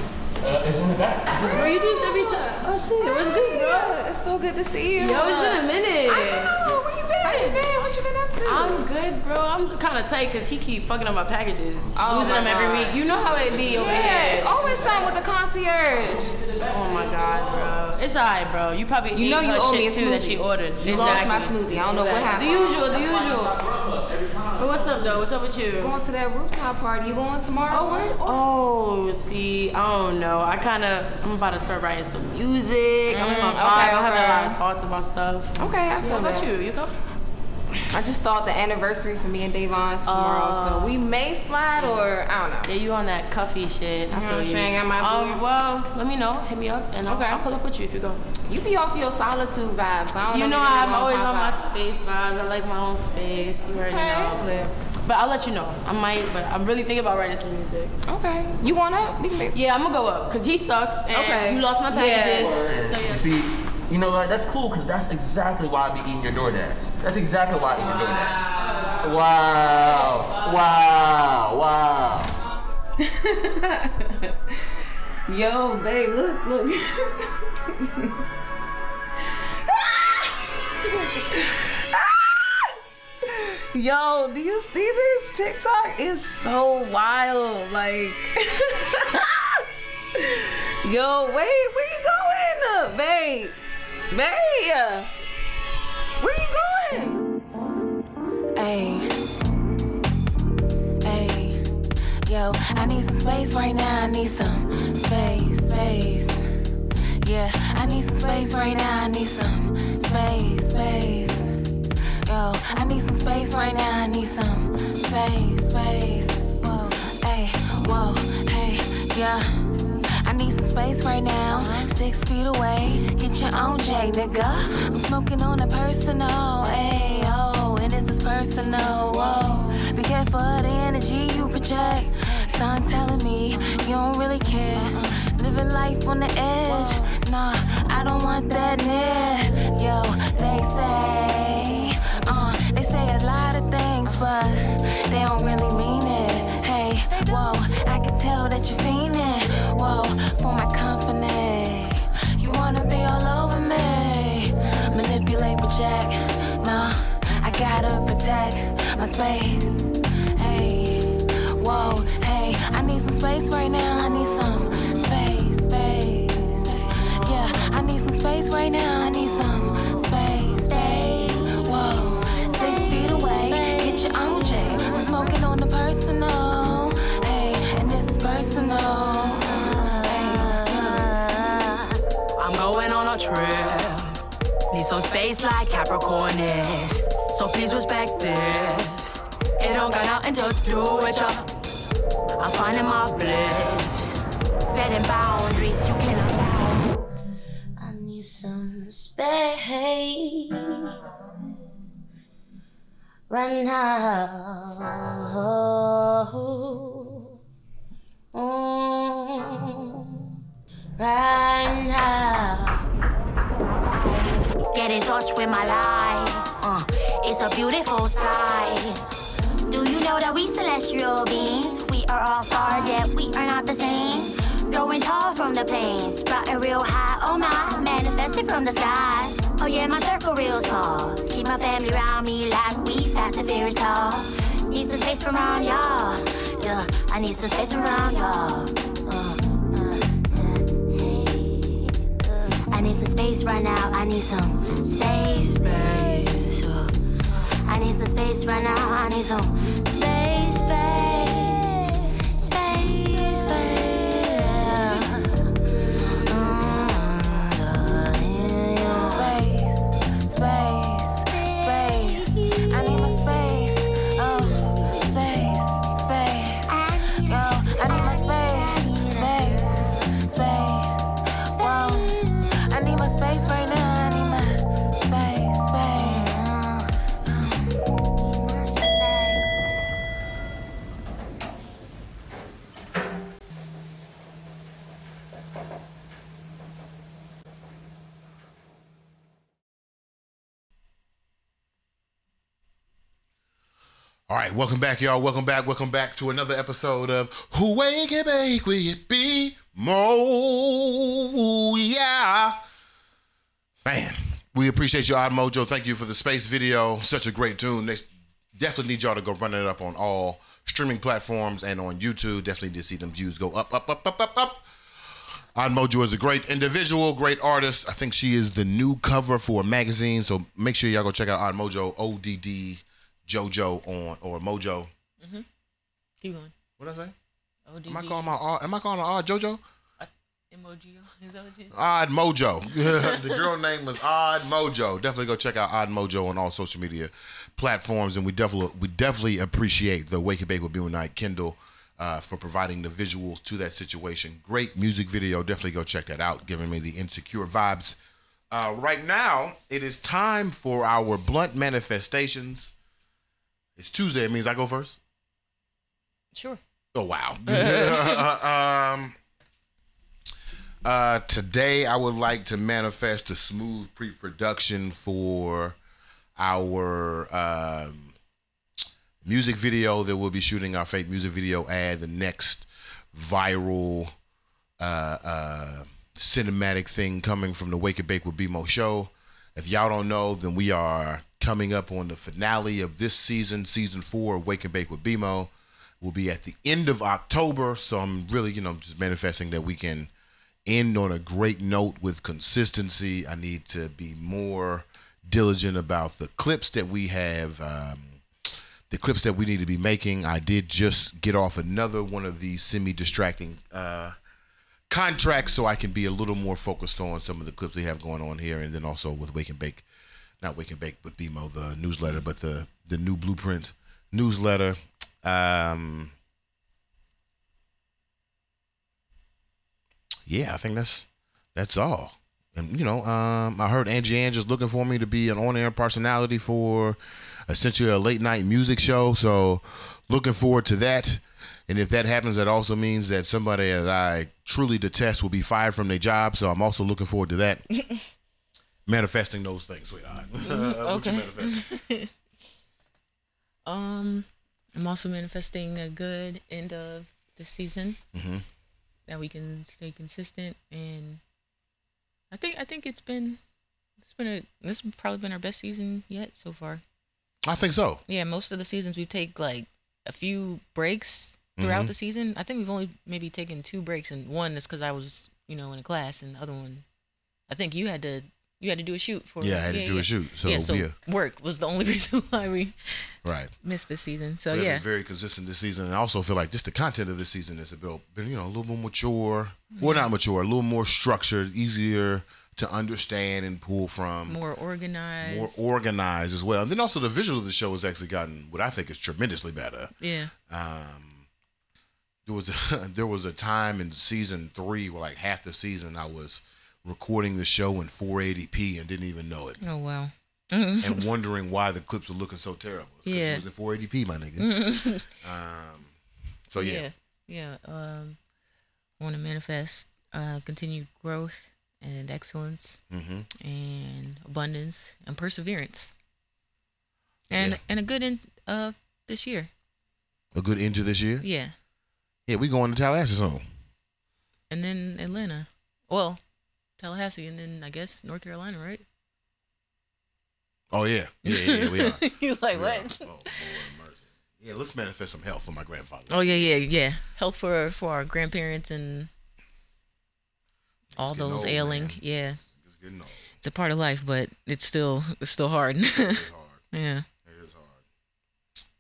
Uh, it's in the back. It's in the Bro, you do this every time. Oh, shit. What's good, bro? It's so good to see you. Yo, it's been a minute. I know. Where you been? How you been? What you been up to? I'm good, bro. I'm kind of tight because he keep fucking up my packages. Oh losing my them every week. You know how it be over yeah, here. it's always something with the concierge. Oh my god, bro. It's alright, bro. You probably You ate know you her owe shit me a too that she ordered. You lost my smoothie. I don't know what happened. The usual, the usual. But what's up though? What's up with you? Going to that rooftop party. You going tomorrow? Oh, where? Oh, see, I don't know. I kind of, I'm about to start writing some music. I'm in my Mm, vibe. okay, I'm having a lot of thoughts about stuff. Okay, I feel What about that. you? You go? I just thought the anniversary for me and Davon's tomorrow, Oh. so we may slide or I don't know. Yeah, you on that cuffy shit. I know feel what I'm you. saying? I might be- Um, well, let me know. Hit me up, and I'll, Okay. I'll pull up with you if you go. You be off your solitude vibes. So I don't You know if you I'm always on my space vibes. I like my own space. You already Okay. know. But I'll let you know. I might, but I'm really thinking about writing some music. Okay. You want up? We Yeah, I'm gonna go up because he sucks and Okay. you lost my packages. You So yeah. see, you know what? That's cool because that's exactly why I be eating your DoorDash. That's exactly why I eat your DoorDash. Wow. Wow. Wow. Yo, babe, look, look. Yo, do you see this? TikTok is so wild. Like, yo, wait, where you going, babe? Babe, where you going? Hey. Hey. Yo, I need some space right now. I need some space, space. Yeah, I need some space right now. I need some space, space. Yo, I need some space right now. I need some space, space. Whoa, hey, whoa, hey, yeah. Need some space right now. Six feet away. Get your own J, nigga. I'm smoking on a personal, oh, and this is personal, whoa. Be careful of the energy you project. Son telling me you don't really care. Living life on the edge. Nah, I don't want that near. Yo, they say, uh, they say a lot of things, but they don't really mean it. Hey, whoa, I can tell that you're fiending. Whoa, for my company. You wanna be all over me. Manipulate, project. Nah, I gotta protect my space. Hey, whoa, hey, I need some space right now. I need some space, space. Yeah, I need some space right now. I need some space, space. Whoa, six feet away. Get your own J. trip. Need some space like Capricorn is. So please respect this. It don't got nothing to do with ya. I'm finding my bliss. Setting boundaries you cannot. I need some space right now. Mm, right now. Get in touch with my life. Uh, it's a beautiful sight. Do you know that we celestial beings? We are all stars, yet we are not the same. Going tall from the plains, sprouting real high. Oh my, manifested from the skies. Oh yeah, my circle real small. Keep my family around me like we fast and furious tall. Need some space from around y'all. Yeah, I need some space from around y'all. Need some space right now. I need some space, space. uh. I need some space right now. I need some space, space, space, space. Space, space, space. Welcome back, y'all. Welcome back. Welcome back to another episode of Who Wake and Bake Will It Be Mo? Yeah. Man, we appreciate you, Odd Mojo. Thank you for the space video. Such a great tune. They definitely need y'all to go run it up on all streaming platforms and on YouTube. Definitely need to see them views go up, up, up, up, up, up. Odd Mojo is a great individual, great artist. I think she is the new cover for a magazine. So make sure y'all go check out Odd Mojo, O D D JoJo on or Mojo. Mm-hmm. Keep going. What did I say? Am I calling my odd, am I calling her Odd JoJo? Emoji. Is that what you? Odd Mojo. the girl name was Odd Mojo. Definitely go check out Odd Mojo on all social media platforms, and we definitely we definitely appreciate the Wake and Bake with Bill Night Kindle uh, for providing the visuals to that situation. Great music video. Definitely go check that out. Giving me the insecure vibes. Uh, right now, it is time for our blunt manifestations. It's Tuesday. It means I go first. Sure. Oh wow. um, uh, today I would like to manifest a smooth pre-production for our um, music video that we'll be shooting our fake music video ad, the next viral uh, uh, cinematic thing coming from the Wake and Bake with BeMo show. If y'all don't know, then we are coming up on the finale of this season, season four of Wake and Bake with BeMo. Will be at the end of October, so I'm really, you know, just manifesting that we can end on a great note with consistency. I need to be more diligent about the clips that we have, um, the clips that we need to be making. I did just get off another one of these semi-distracting uh, contracts, so I can be a little more focused on some of the clips they have going on here, and then also with Wake and Bake, not Wake and Bake, but BeMo, the newsletter, but the the new Blueprint newsletter. Um, yeah, I think that's that's all. And you know, um, I heard Angie Ange just looking for me to be an on-air personality for essentially a late night music show. So, looking forward to that. And if that happens, that also means that somebody that I truly detest will be fired from their job. So I'm also looking forward to that. Manifesting those things, sweetheart. what you manifesting? Um, I'm also manifesting a good end of the season Mhm. that we can stay consistent and I think I think it's been it's been a this has probably been our best season yet so far. I think so. Yeah, most of the seasons we take like a few breaks throughout Mhm. the season. I think we've only maybe taken two breaks, and one is because I was you know in a class, and the other one, I think you had to you had to do a shoot for. Yeah, I had to do a shoot, so, yeah, so yeah. work was the only reason why we Right. missed this season. So We've yeah, very consistent this season, and I also feel like just the content of this season has been, been you know, a little more mature. Well, not mature, a little more structured, easier to understand and pull from. more organized. more organized as well. And then also the visual of the show has actually gotten what I think is tremendously better. yeah. Um, there was a, there was a time in season three where like half the season I was recording the show in 480p and didn't even know it, Oh wow. and wondering why the clips were looking so terrible. Yeah. it was in 480p, my nigga. um, so yeah. yeah, yeah. Um, I want to manifest uh, continued growth and excellence hmm and abundance and perseverance, and Yeah. and a good end of this year. a good end to this year. Yeah. Yeah, we going to Tallahassee soon. and then Atlanta. Well, Tallahassee, and then I guess North Carolina, right? Oh yeah, yeah, yeah, yeah we are. you like We what? are. Oh, Lord mercy. Yeah, let's manifest some health for my grandfather. Oh yeah, yeah, yeah. Health for for our grandparents and all those old, ailing. man. Yeah, Just getting old. it's a part of life, but it's still it's still hard. It's hard. yeah.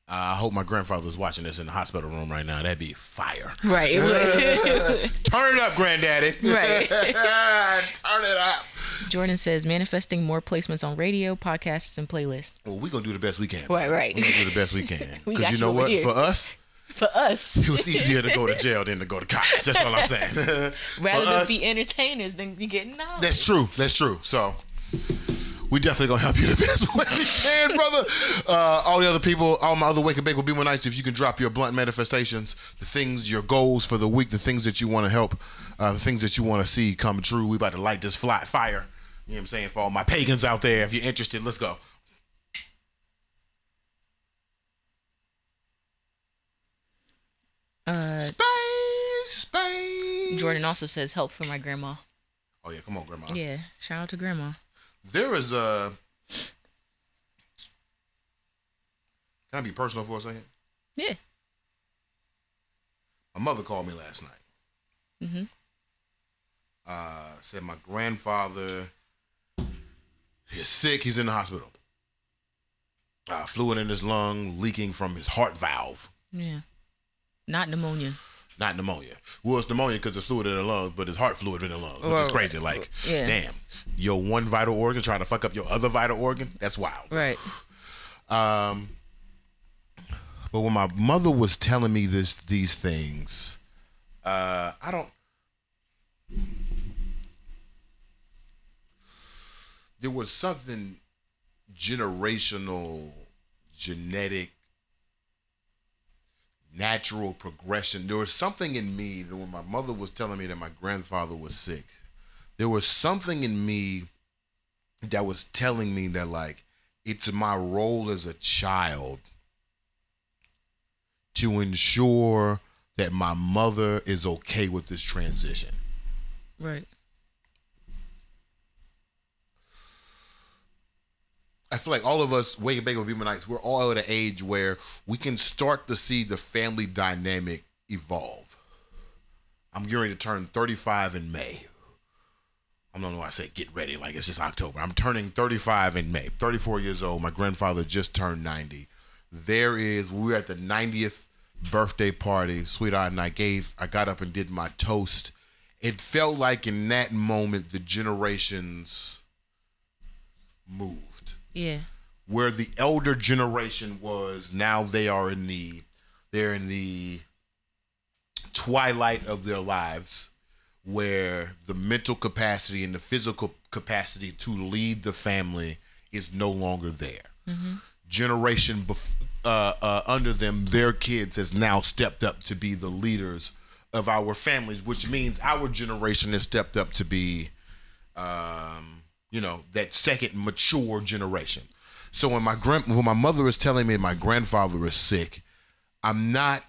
It is hard. Uh, I hope my grandfather's watching this in the hospital room right now. That'd be fire. Right. Turn it up, granddaddy. Right. Turn it up. Jordan says manifesting more placements on radio, podcasts, and playlists. Well, we're gonna do the best we can. Right, right. We're gonna do the best we can. We Because got you you know what? here. For us, For us, it was easier to go to jail than to go to college. That's all I'm saying. rather For than us, be entertainers than be getting knowledge. That's true. That's true. So we definitely gonna help you the best way we can, brother. Uh, all the other people, all my other wake and bake will be more nice if you can drop your blunt manifestations, the things, your goals for the week, the things that you want to help, uh, the things that you want to see come true. We about to light this fly, fire. You know what I'm saying? For all my pagans out there, if you're interested, let's go. Uh, Space, space. Jordan also says help for my grandma. Oh yeah, come on, grandma. Yeah, shout out to grandma. There is a. Can I be personal for a second? Yeah. My mother called me last night. Mm-hmm. uh, said my grandfather is sick. He's in the hospital. Uh, fluid in his lung, leaking from his heart valve. Yeah. Not pneumonia. Not pneumonia. Well, it's pneumonia because it's fluid in the lungs, but it's heart fluid in the lungs, which is crazy. Like, Yeah. damn, your one vital organ trying to fuck up your other vital organ. That's wild. Right. Um, but when my mother was telling me this, these things, uh, I don't. There was something generational, genetic, natural progression. There was something in me that when my mother was telling me that my grandfather was sick, there was something in me that was telling me that like it's my role as a child to ensure that my mother is okay with this transition. Right. I feel like all of us, Wake and Bake with Beamer Nights, we're all at an age where we can start to see the family dynamic evolve. I'm getting to turn 35 in May. I don't know why I say get ready, like it's just October. I'm turning 35 in May. 34 years old. My grandfather just turned 90. There is, we were at the 90th birthday party. Sweetheart and I gave, I got up and did my toast. It felt like in that moment, the generations moved Yeah. where the elder generation was now they are in the they're in the twilight of their lives where the mental capacity and the physical capacity to lead the family is no longer there Mm-hmm. generation bef- uh, uh, under them their kids has now stepped up to be the leaders of our families which means our generation has stepped up to be um, you know that second mature generation. So when my grand when my mother is telling me my grandfather is sick i'm not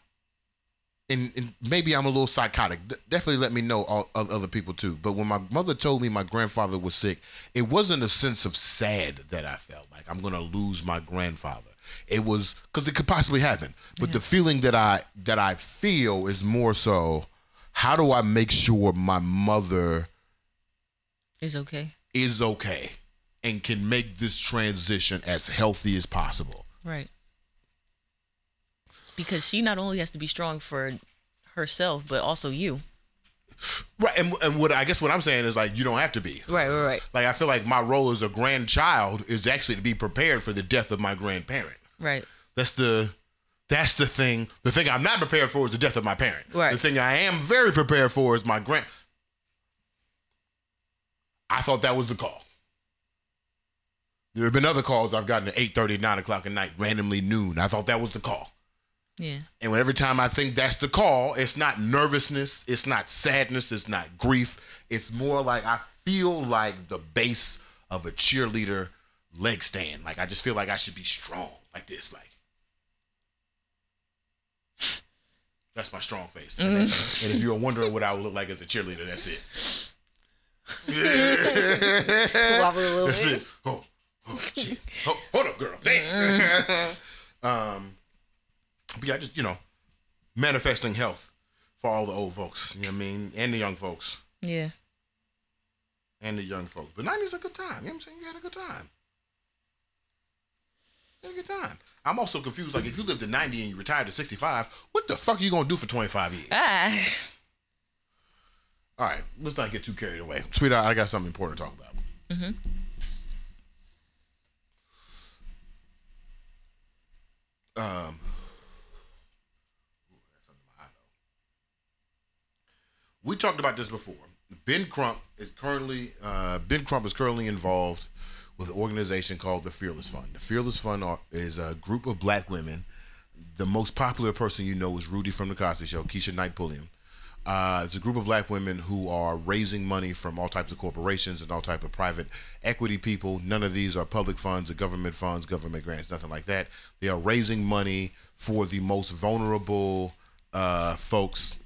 and, and maybe i'm a little psychotic. Definitely let me know all, other people too. But when my mother told me my grandfather was sick it wasn't a sense of sad that i felt like i'm gonna lose my grandfather. It was because it could possibly happen. But the feeling that i that i feel is more so how do i make sure my mother is okay. Is okay and can make this transition as healthy as possible. Right. Because she not only has to be strong for herself, but also you. Right. And, and what I guess what I'm saying is like, you don't have to be. Right, right, right. Like, I feel like my role as a grandchild is actually to be prepared for the death of my grandparent. Right. That's the. That's the thing. The thing I'm not prepared for is the death of my parent. Right. The thing I am very prepared for is my grand. I thought that was the call. There have been other calls I've gotten at 8:30, 9 o'clock at night, randomly noon. I thought that was the call. Yeah. And every time I think that's the call, it's not nervousness, it's not sadness, it's not grief. It's more like I feel like the base of a cheerleader leg stand. Like I just feel like I should be strong like this. Like That's my strong face. Mhm. And, and if you're wondering what I would look like as a cheerleader, that's it. Wobble a little that's bit. it. Oh, oh, shit. Oh, hold up, girl. Damn. um, but yeah, just you know, manifesting health for all the old folks. You know what I mean, and the young folks, Yeah. and the young folks. But '90s a good time. You know what I'm saying? You had a good time. You had a good time. I'm also confused. Like, if you lived to 90 and you retired to 65, what the fuck are you gonna do for 25 years? Ah. All right, let's not get too carried away, sweetheart. I got something important to talk about. Mm-hmm. Um, we talked about this before. Ben Crump is currently uh, Ben Crump is currently involved with an organization called the Fearless Fund. The Fearless Fund is a group of black women. The most popular person you know is Rudy from the Cosby Show, Keisha Knight Pulliam. Uh, it's a group of black women who are raising money from all types of corporations and all type of private equity people. None of these are public funds or government funds, government grants, nothing like that. They are raising money for the most vulnerable uh, folks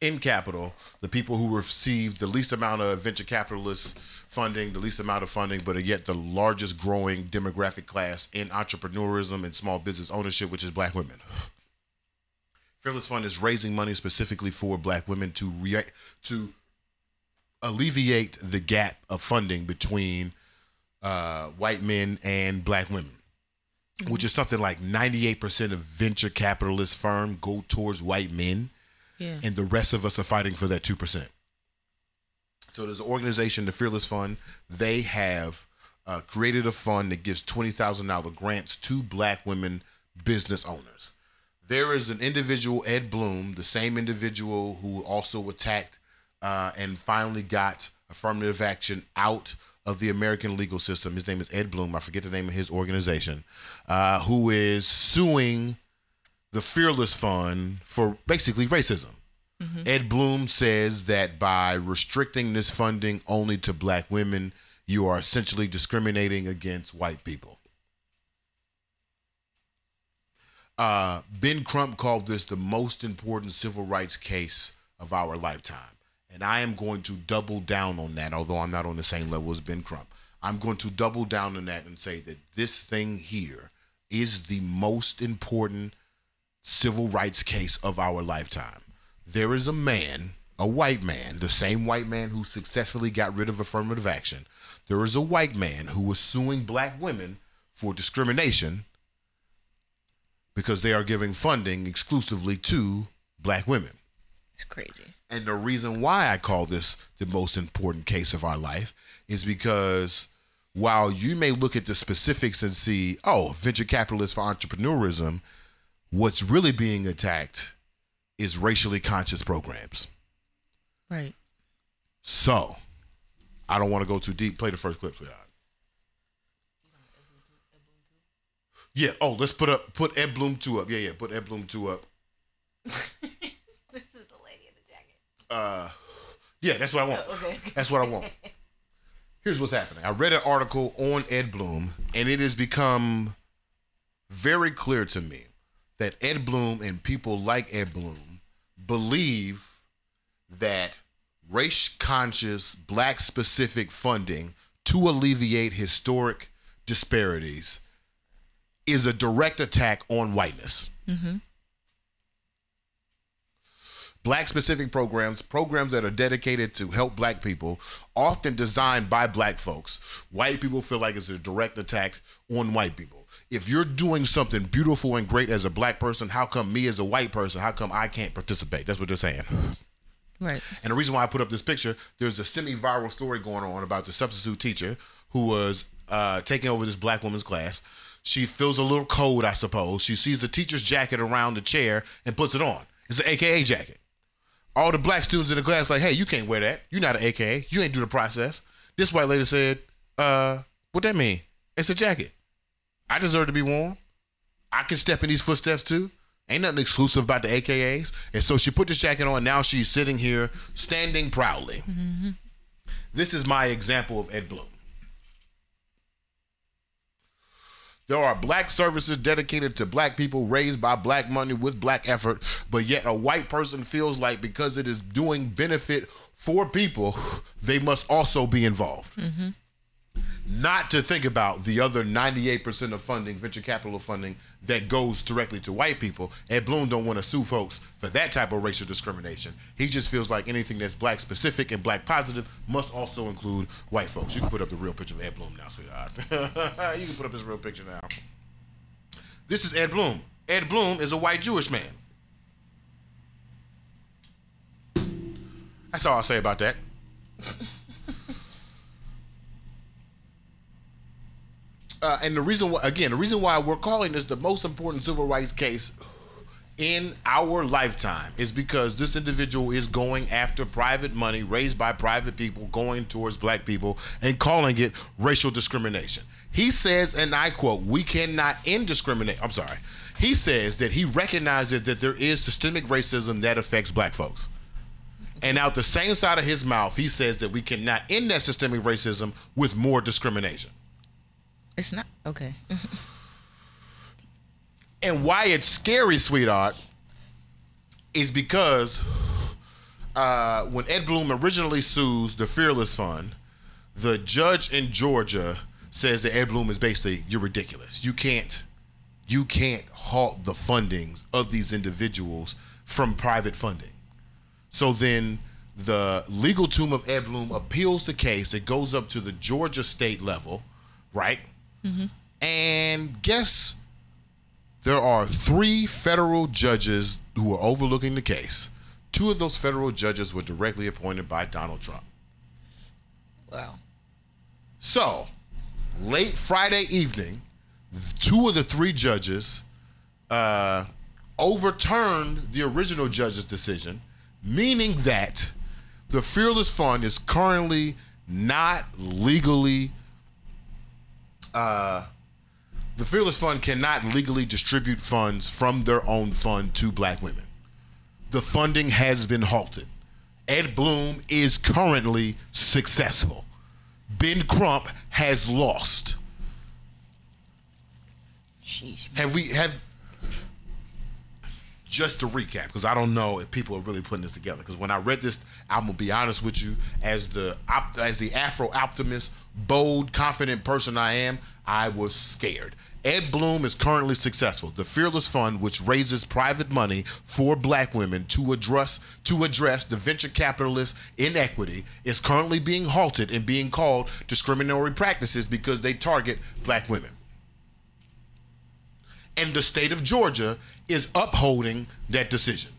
in capital, the people who receive the least amount of venture capitalist funding, the least amount of funding, but are yet the largest growing demographic class in entrepreneurism and small business ownership, which is black women. Fearless Fund is raising money specifically for black women to rea- to alleviate the gap of funding between uh, white men and black women, which is something like 98% of venture capitalist firm go towards white men Yeah. and the rest of us are fighting for that 2%. So there's an organization, the Fearless Fund. They have uh, created a fund that gives $20,000 grants to black women business owners. There is an individual, Ed Blum, the same individual who also attacked uh, and finally got affirmative action out of the American legal system. His name is Ed Blum. I forget the name of his organization, uh, who is suing the Fearless Fund for basically racism. Ed Blum says that by restricting this funding only to black women, you are essentially discriminating against white people. Uh, ben Crump called this the most important civil rights case of our lifetime. And I am going to double down on that, although I'm not on the same level as Ben Crump. I'm going to double down on that and say that this thing here is the most important civil rights case of our lifetime. There is a man, a white man, the same white man who successfully got rid of affirmative action. There is a white man who was suing black women for discrimination because they are giving funding exclusively to black women. It's crazy. And the reason why I call this the most important case of our life is because while you may look at the specifics and see, oh, venture capitalists for entrepreneurism, what's really being attacked is racially conscious programs. Right. So, I don't want to go too deep. Play the first clip for y'all. Yeah. Oh, let's put up put Ed Blum two up. Yeah, yeah. Put Ed Blum two up. this is the lady in the jacket. Uh, yeah, that's what I want. Oh, okay. That's what I want. Here's what's happening. I read an article on Ed Blum, and it has become very clear to me that Ed Blum and people like Ed Blum believe that race conscious, black specific funding to alleviate historic disparities is a direct attack on whiteness. Mm-hmm. black specific programs, programs that are dedicated to help black people, often designed by black folks. White people feel like it's a direct attack on white people. If you're doing something beautiful and great as a black person, how come me as a white person, how come I can't participate? That's what they're saying. Right. And the reason why I put up this picture, there's a semi-viral story going on about the substitute teacher who was uh, taking over this black woman's class. She feels a little cold, I suppose. She sees the teacher's jacket around the chair and puts it on. It's an AKA jacket. All the black students in the class like, hey, you can't wear that. You're not an AKA. You ain't do the process. This white lady said, uh, what that mean? It's a jacket. I deserve to be warm. I can step in these footsteps too. Ain't nothing exclusive about the AKAs. And so she put this jacket on. Now she's sitting here, standing proudly. Mm-hmm. This is my example of Ed Blum. There are black services dedicated to black people, raised by black money with black effort, but yet a white person feels like because it is doing benefit for people, they must also be involved. Mm-hmm. Not to think about the other 98% of funding, venture capital funding, that goes directly to white people. Ed Blum don't want to sue folks for that type of racial discrimination. He just feels like anything that's black specific and black positive must also include white folks. You can put up the real picture of Ed Blum now, sweetheart. you can put up his real picture now. This is Ed Blum. Ed Blum is a white Jewish man. That's all I'll say about that. Uh, and the reason why, again, the reason why we're calling this the most important civil rights case in our lifetime is because this individual is going after private money raised by private people going towards black people and calling it racial discrimination. He says, and I quote, we cannot indiscriminate. I'm sorry. He says that he recognizes that there is systemic racism that affects black folks. And out the same side of his mouth, he says that we cannot end that systemic racism with more discrimination. It's not okay. and why it's scary, sweetheart, is because uh, when Ed Blum originally sues the Fearless Fund, the judge in Georgia says that Ed Blum is basically you're ridiculous. You can't you can't halt the fundings of these individuals from private funding. So then the legal team of Ed Blum appeals the case. It goes up to the Georgia state level, right? Mm-hmm. And guess there are three federal judges who are overlooking the case. Two of those federal judges were directly appointed by Donald Trump. Wow. So, late Friday evening, two of the three judges uh, overturned the original judge's decision, meaning that the Fearless Fund is currently not legally uh, the Fearless Fund cannot legally distribute funds from their own fund to black women. The funding has been halted. Ed Blum is currently successful. Ben Crump has lost. Sheesh. Have we have just to recap because I don't know if people are really putting this together. Because when I read this, I'm gonna be honest with you, as the op- as the Afro optimist, bold, confident person I am, I was scared. Ed Blum is currently successful. The Fearless Fund, which raises private money for black women to address to address the venture capitalist inequity, is currently being halted and being called discriminatory practices because they target black women. And the state of Georgia is upholding that decision,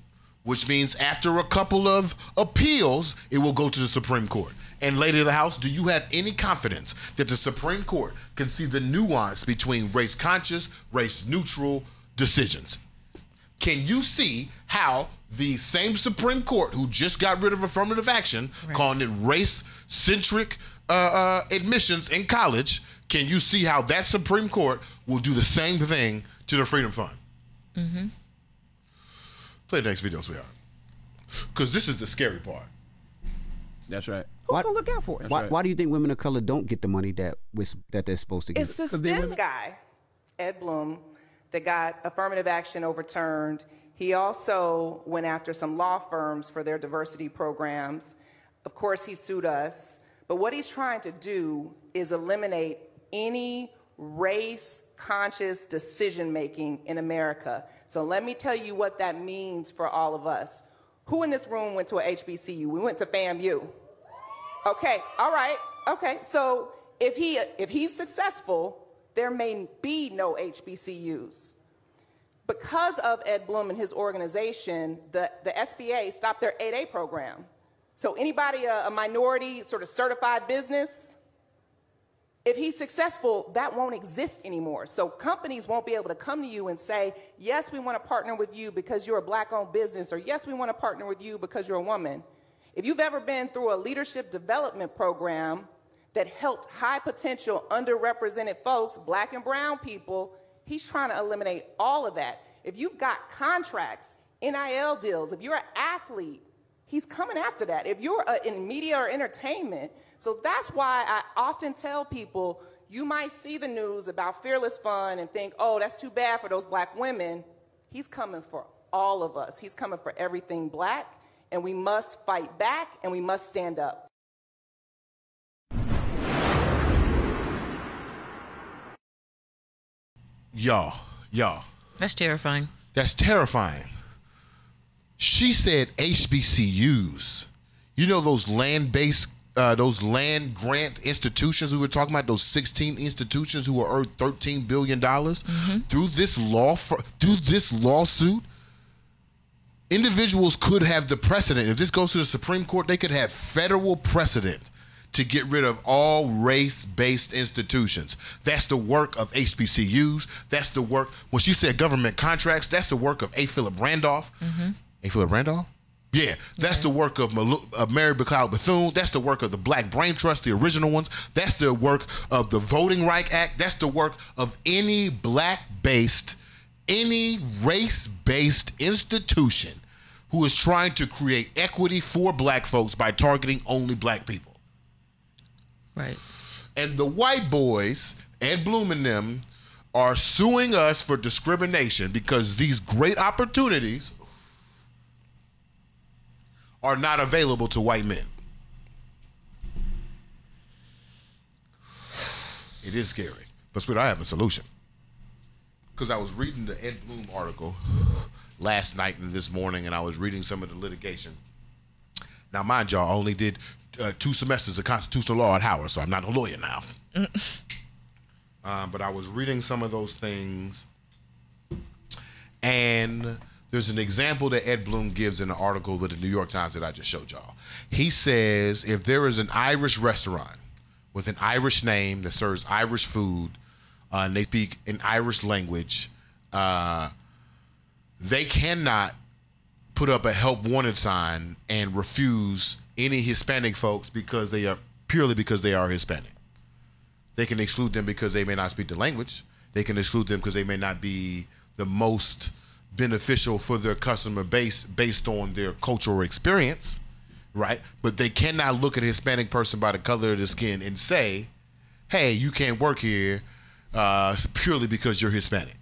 which means after a couple of appeals, it will go to the Supreme Court. And Lady of the House, do you have any confidence that the Supreme Court can see the nuance between race conscious, race neutral decisions? Can you see how the same Supreme Court, who just got rid of affirmative action, right. calling it race centric uh, uh, admissions in college, can you see how that Supreme Court will do the same thing to the Freedom Fund? Mm-hmm. Play the next video, sweetheart. Because this is the scary part. That's right. Who's gonna look out for us? Why, why, do you think women of color don't get the money that was that they're supposed to get? It's this guy, Ed Blum, that got affirmative action overturned. He also went after some law firms for their diversity programs. Of course, he sued us. But what he's trying to do is eliminate any race conscious decision making in America. So let me tell you what that means for all of us. Who in this room went to a HBCU? We went to FAMU. Okay, all right, okay. So if he if he's successful, there may be no HBCUs. Because of Ed Blum and his organization, the, the SBA stopped their 8A program. So anybody a, a minority sort of certified business, if he's successful, that won't exist anymore. So companies won't be able to come to you and say, yes, we want to partner with you because you're a black owned business, or yes, we want to partner with you because you're a woman. If you've ever been through a leadership development program that helped high potential underrepresented folks, black and brown people, he's trying to eliminate all of that. If you've got contracts, NIL deals, if you're an athlete, he's coming after that. If you're in media or entertainment, so that's why I often tell people You might see the news about Fearless Fund and think, oh, that's too bad for those black women. He's coming for all of us. He's coming for everything black, and we must fight back and we must stand up. Y'all, y'all. That's terrifying. That's terrifying. She said HBCUs. You know those land-based, uh, those land grant institutions we were talking about. Those 16 institutions who were earned 13 billion dollars through this law for, through this lawsuit. Individuals could have the precedent. If this goes to the Supreme Court, they could have federal precedent to get rid of all race-based institutions. That's the work of HBCUs. That's the work. When she said government contracts, that's the work of A. Philip Randolph. A. Philip Randolph? Yeah, that's the work of, Malu- of Mary McLeod Bethune. That's the work of the Black Brain Trust, the original ones. That's the work of the Voting Right Act. That's the work of any black-based, any race-based institution who is trying to create equity for black folks by targeting only black people. Right. And the white boys, Ed Blum and them, are suing us for discrimination because these great opportunities are not available to white men. It is scary. But Sweet, I have a solution. Because I was reading the Ed Blum article last night and this morning, and I was reading some of the litigation. Now, mind y'all, I only did uh, two semesters of constitutional law at Howard, so I'm not a lawyer now. um, but I was reading some of those things, and there's an example that Ed Blum gives in an article with the New York Times that I just showed y'all. He says if there is an Irish restaurant with an Irish name that serves Irish food, uh, and they speak an Irish language, uh, they cannot put up a help wanted sign and refuse any Hispanic folks because they are purely because they are Hispanic. They can exclude them because they may not speak the language. They can exclude them because they may not be the most beneficial for their customer base based on their cultural experience, right? But they cannot look at a Hispanic person by the color of the skin and say, "Hey, you can't work here uh, purely because you're Hispanic."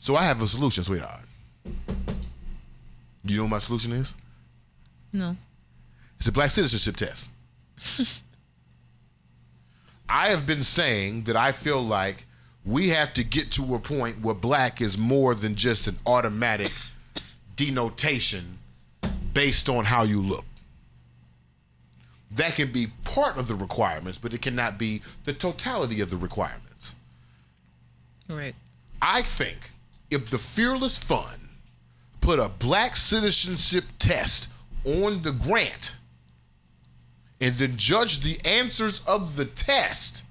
So I have a solution, sweetheart. You know what my solution is? No. It's a black citizenship test. I have been saying that I feel like we have to get to a point where black is more than just an automatic denotation based on how you look. That can be part of the requirements, but it cannot be the totality of the requirements. Right. I think if the Fearless Fund put a black citizenship test on the grant and then judge the answers of the test,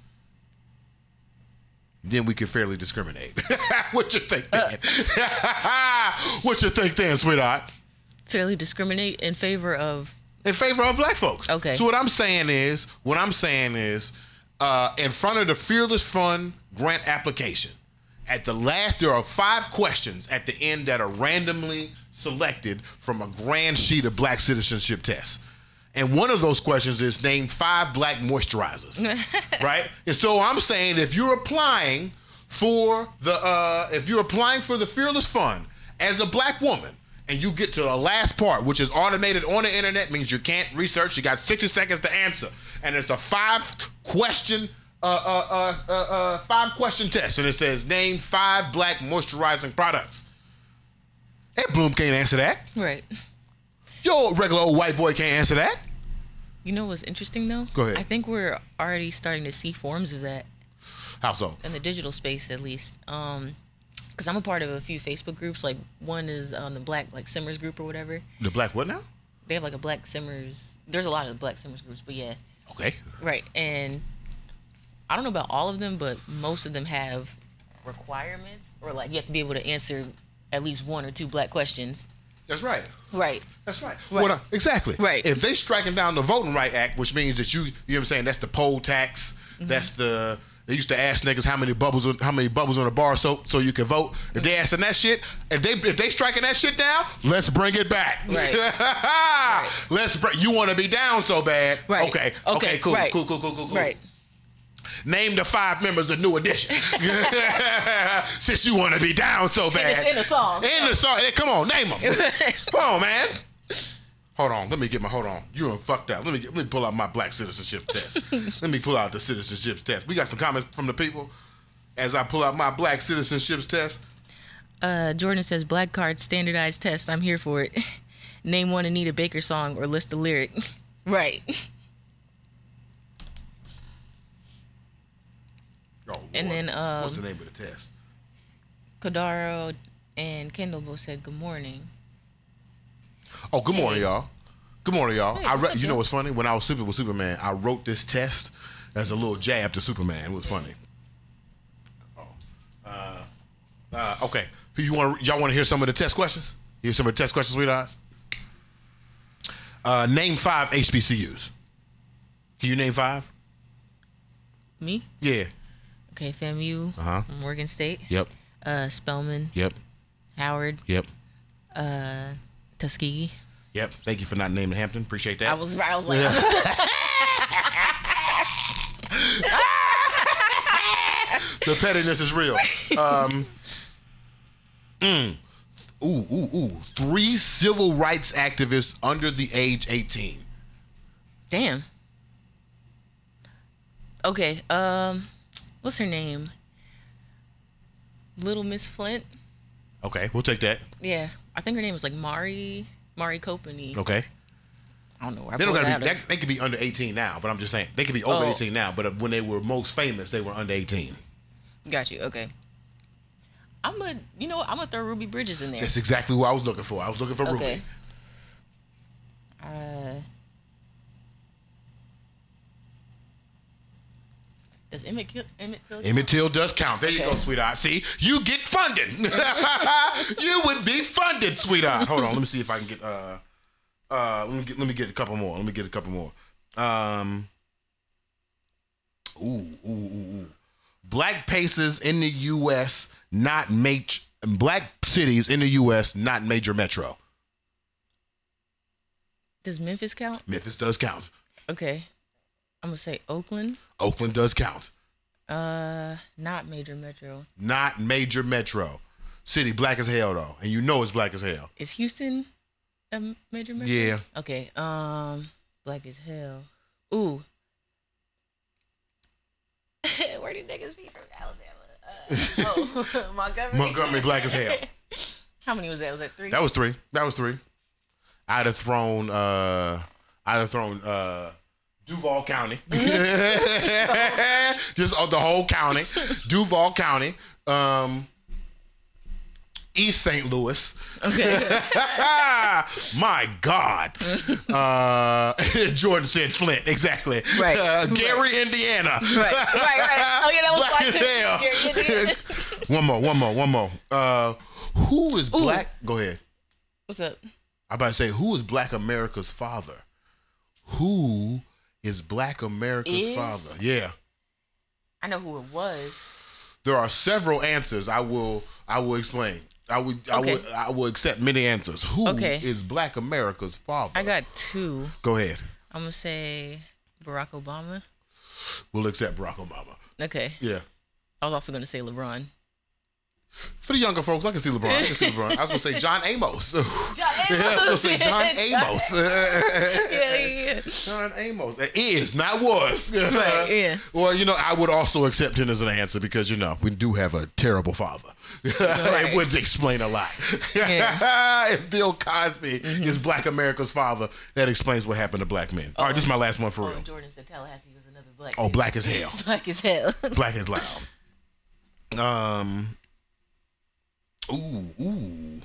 then we can fairly discriminate. what you think, Dan? what you think, Dan, sweetheart? Fairly discriminate in favor of in favor of black folks. Okay. So what I'm saying is, what I'm saying is, uh, in front of the Fearless Fund grant application, at the last, there are five questions at the end that are randomly selected from a grand sheet of black citizenship tests. And one of those questions is name five black moisturizers, right? And so I'm saying if you're applying for the, uh, if you're applying for the Fearless Fund as a black woman, and you get to the last part, which is automated on the internet, means you can't research. You got 60 seconds to answer, and it's a five question, uh, uh, uh, uh, uh, five question test, and it says name five black moisturizing products. And Blum can't answer that. right. Your regular old white boy can't answer that. You know what's interesting though? Go ahead. I think we're already starting to see forms of that How so? in the digital space, at least. Um, because I'm a part of a few Facebook groups. Like one is on the Black like Simmers group or whatever. The black what now? They have like a Black Simmers. There's a lot of Black Simmers groups, but yeah, Okay. right. And I don't know about all of them, but most of them have requirements, or like you have to be able to answer at least one or two Black questions. That's right. Right. That's right. Right. I- exactly. Right. If they striking down the Voting Right Act, which means that you, you know what I'm saying, that's the poll tax. Mm-hmm. That's the. They used to ask niggas how many bubbles, how many bubbles on a bar soap so you can vote. If they asking that shit, if they if they striking that shit down, let's bring it back. Right. Let's bring. You want to be down so bad? Right. Okay. Okay. Okay, cool. right. Cool. Cool. Cool. Cool. Cool. Right. Name the five members of New Edition. Since you want to be down so bad. it's in the song. In the song. Hey, come on, name them. come on, man. Hold on, let me get my hold on. You done fucked up. Let me get, let me pull out my black citizenship test. let me pull out the citizenship test. We got some comments from the people as I pull out my black citizenship test. Uh, Jordan says black card standardized test. I'm here for it. Name one Anita Baker song or list the lyric. right. Oh, And then um, What's the name of the test? Kodaro and Kendall both said good morning. Oh, good morning, Hey. y'all. Good morning, y'all. Hey, I re- you know what's funny? When I was sleeping with Superman, I wrote this test as a little jab to Superman. It was funny. Oh, uh, uh, okay. Who you want? Y'all want to hear some of the test questions? Hear some of the test questions, sweethearts. Uh, name five HBCUs. Can you name five? Me? Yeah. Okay, FAMU, Uh-huh. Morgan State, Yep. uh, Spelman, Yep. Howard, Yep. uh, Tuskegee. Yep. Thank you for not naming Hampton. Appreciate that. I was, I was like, the pettiness is real. Um, mm, ooh, ooh, ooh. Three civil rights activists under the age 18. damn. Okay, um, what's her name? Little Miss Flint. Okay, we'll take that. Yeah, I think her name was like Mari Mari Copeny. Okay. I don't know. Where They don't gotta be. out They, could be under 18 now, but I'm just saying they could be over Oh. 18 now. But uh, when they were most famous, they were under 18. Got you. Okay. I'm gonna, you know, what? I'm gonna throw Ruby Bridges in there. That's exactly who I was looking for. I was looking for Okay. Ruby. Uh, does Emmett Kill, Emmett Till? Emmett Till does count. There you Okay. go, sweetheart. See, you get funded. you would be funded, sweetheart. Hold on, let me see if I can get. Uh, uh, let me get. Let me get a couple more. Let me get a couple more. Um. Ooh, ooh, ooh, ooh. Black paces in the U.S. not major. Black cities in the U.S. not major metro. Does Memphis count? Memphis does count. Okay. I'm gonna say Oakland. Oakland does count. Uh, not major metro. Not major metro. City black as hell though, and you know it's black as hell. Is Houston a major metro? Yeah. Okay. Um, black as hell. Ooh. Where do niggas be from Alabama? Uh, oh, Montgomery. Montgomery black as hell. How many was that? Was that three? That was three. That was three. I'd have thrown uh I'd have thrown uh Duval County. Just uh, the whole county. Duval County. Um East St. Louis. Okay. My God. Uh, Jordan said Flint. Exactly. Right. Uh, Gary, Indiana. Right, right, right. Oh, yeah, that was Black as too. hell. Gary, Indiana. one more, one more, one more. Uh, who is black? Go ahead. What's up? I'm about to say, who is Black America's father? Who is Black America's Is? father? Yeah. I know who it was. There are several answers. I will I will explain. I would I Okay. would I will accept many answers. Who is Okay. Black America's father? I got two. Go ahead. I'm gonna say Barack Obama. We'll accept Barack Obama. Okay. Yeah. I was also gonna say LeBron. For the younger folks, I can see LeBron. I can see LeBron. I was gonna say John Amos. John Amos. Yeah, I was gonna say John Amos. yeah, yeah. John Amos. It is, not was. Right, yeah. Well, you know, I would also accept him as an answer because, you know, we do have a terrible father. it would explain a lot. if Bill Cosby Mm-hmm. is black America's father, that explains what happened to black men. All right, this is my last one for Oh, real. Jordan said Tallahassee was another black. Oh, city. black as hell. black as hell. Black as loud. Um. Ooh, ooh.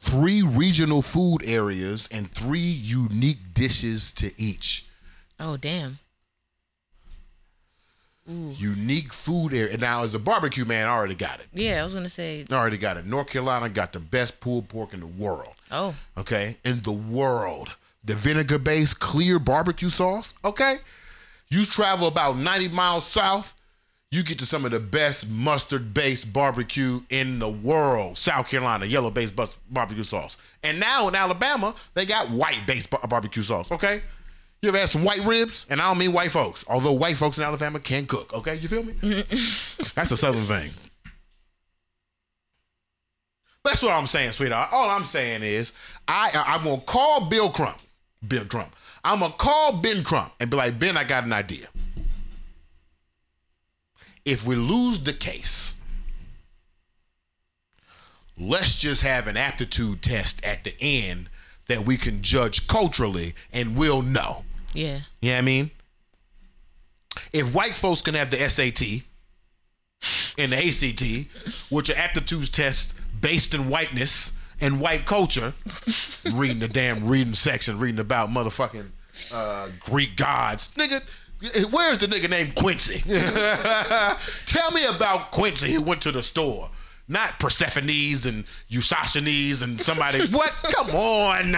Three regional food areas and three unique dishes to each. Oh damn. Ooh. Unique food area. Now, as a barbecue man, I already got it. Yeah, I was gonna say. I already got it. North Carolina got the best pulled pork in the world. Oh. Okay, in the world, the vinegar-based clear barbecue sauce. Okay, you travel about ninety miles south, you get to some of the best mustard-based barbecue in the world. South Carolina, yellow-based bus- barbecue sauce, and now in Alabama, they got white-based bar- barbecue sauce. Okay, You ever had some white ribs? And I don't mean white folks, although white folks in Alabama can cook. Okay, you feel me? That's a southern thing. But that's what I'm saying, sweetheart. All I'm saying is, I I'm gonna call Bill Crump, Bill Crump. I'm gonna call Ben Crump and be like, Ben, I got an idea. If we lose the case, let's just have an aptitude test at the end that we can judge culturally and we'll know. Yeah. You know I mean? If white folks can have the SAT and the ACT, which are aptitude tests based in whiteness and white culture, reading the damn reading section, reading about motherfucking uh, Greek gods. Nigga, where's the nigga named Quincy? Tell me about Quincy who went to the store. Not Persephone's and Eusasthenes and somebody. what? Come on.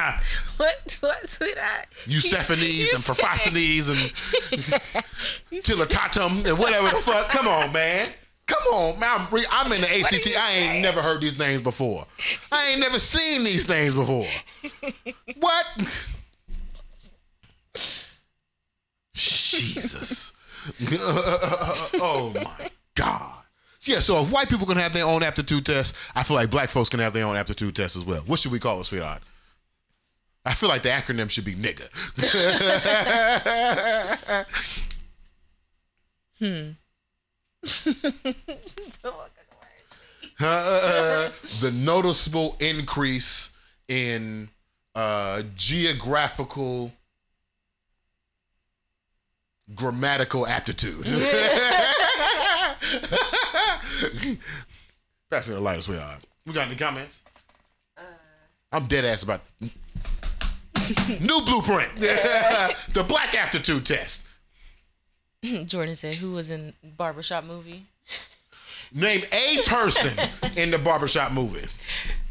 What? What, sweetheart? Eusephanes and Prophosthenes and Tilitatum and whatever the fuck. Come on, man. Come on, man. I'm, re- I'm in the ACT. I ain't never heard these names before. I ain't never seen these names before. What? Jesus. oh my God. Yeah, so if white people can have their own aptitude test, I feel like black folks can have their own aptitude test as well. What should we call it, sweetheart? I feel like the acronym should be nigga. Hmm. Uh, the noticeable increase in uh, geographical grammatical aptitude. Pass me the light as we are. We got any comments? Uh, I'm dead ass about new blueprint. the black aptitude test. Jordan said, "Who was in barbershop movie?" Name a person in the barbershop movie.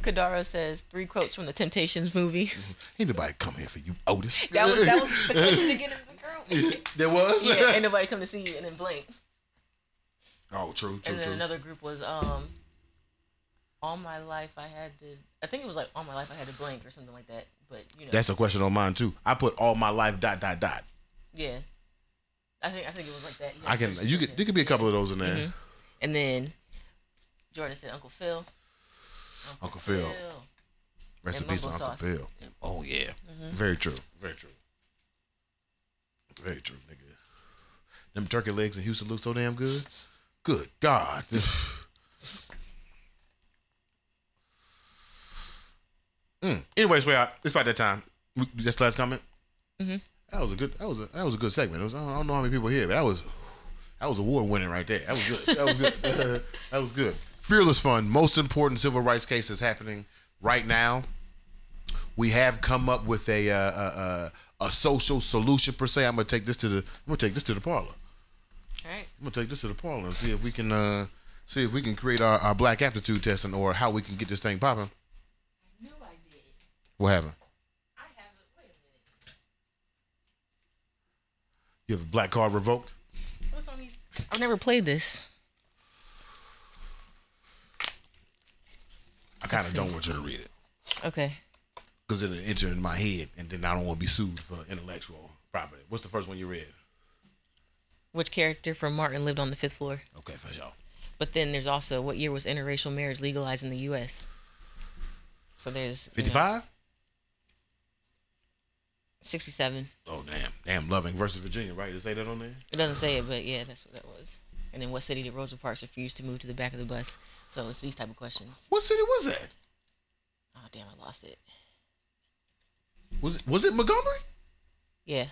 Kadaro says three quotes from the Temptations movie. Ain't nobody come here for you, Otis. That was that was the question to get into the girl. There was? yeah, ain't nobody come to see you, and then blink. Oh, true, true, and then true. another group was um. All my life I had to. I think it was like all my life I had to blink or something like that. But you know. That's a question on mine too. I put all my life dot dot dot. Yeah. I think I think it was like that. You I can you could there could be a couple of those in there. Mhm. And then Jordan said Uncle Phil. Uncle Phil. Rest in And peace, mumbo Uncle sauce. Phil. Oh yeah. Mhm. Very true. Very true. Very true, nigga. Them turkey legs in Houston look so damn good. Good God. mm. Anyways, way out. It's about that time. We- That's the last comment. Mhm. That was a good. That was a. That was a good segment. It was, I, don't, I don't know how many people here, but that was. That was award winning right there. That was good. That was good. that was good. Fearless Fund. Most important civil rights case is happening right now. We have come up with a uh, a, a, a social solution per se. I'm gonna take this to the. I'm gonna take this to the parlor. All right. I'm gonna take this to the parlor and see if we can uh, see if we can create our, our black aptitude testing or how we can get this thing popping. I knew I did. What happened? I haven't. You have a black card revoked? What's on these? I've never played this. I kind of don't want you to read it Okay. Because it'll enter in my head, and then I don't want to be sued for intellectual property. What's the first one you read? Which character from Martin lived on the fifth floor? Okay, for sure. But then there's also what year was interracial marriage legalized in the U.S. So there's you know, 55? 67. Oh damn, damn, Loving versus Virginia, right? Did it say that on there? It doesn't say it, but yeah, that's what that was. And then what city did Rosa Parks refuse to move to the back of the bus? So it's these type of questions. What city was that? Oh damn, I lost it. Was it was it Montgomery? Yeah.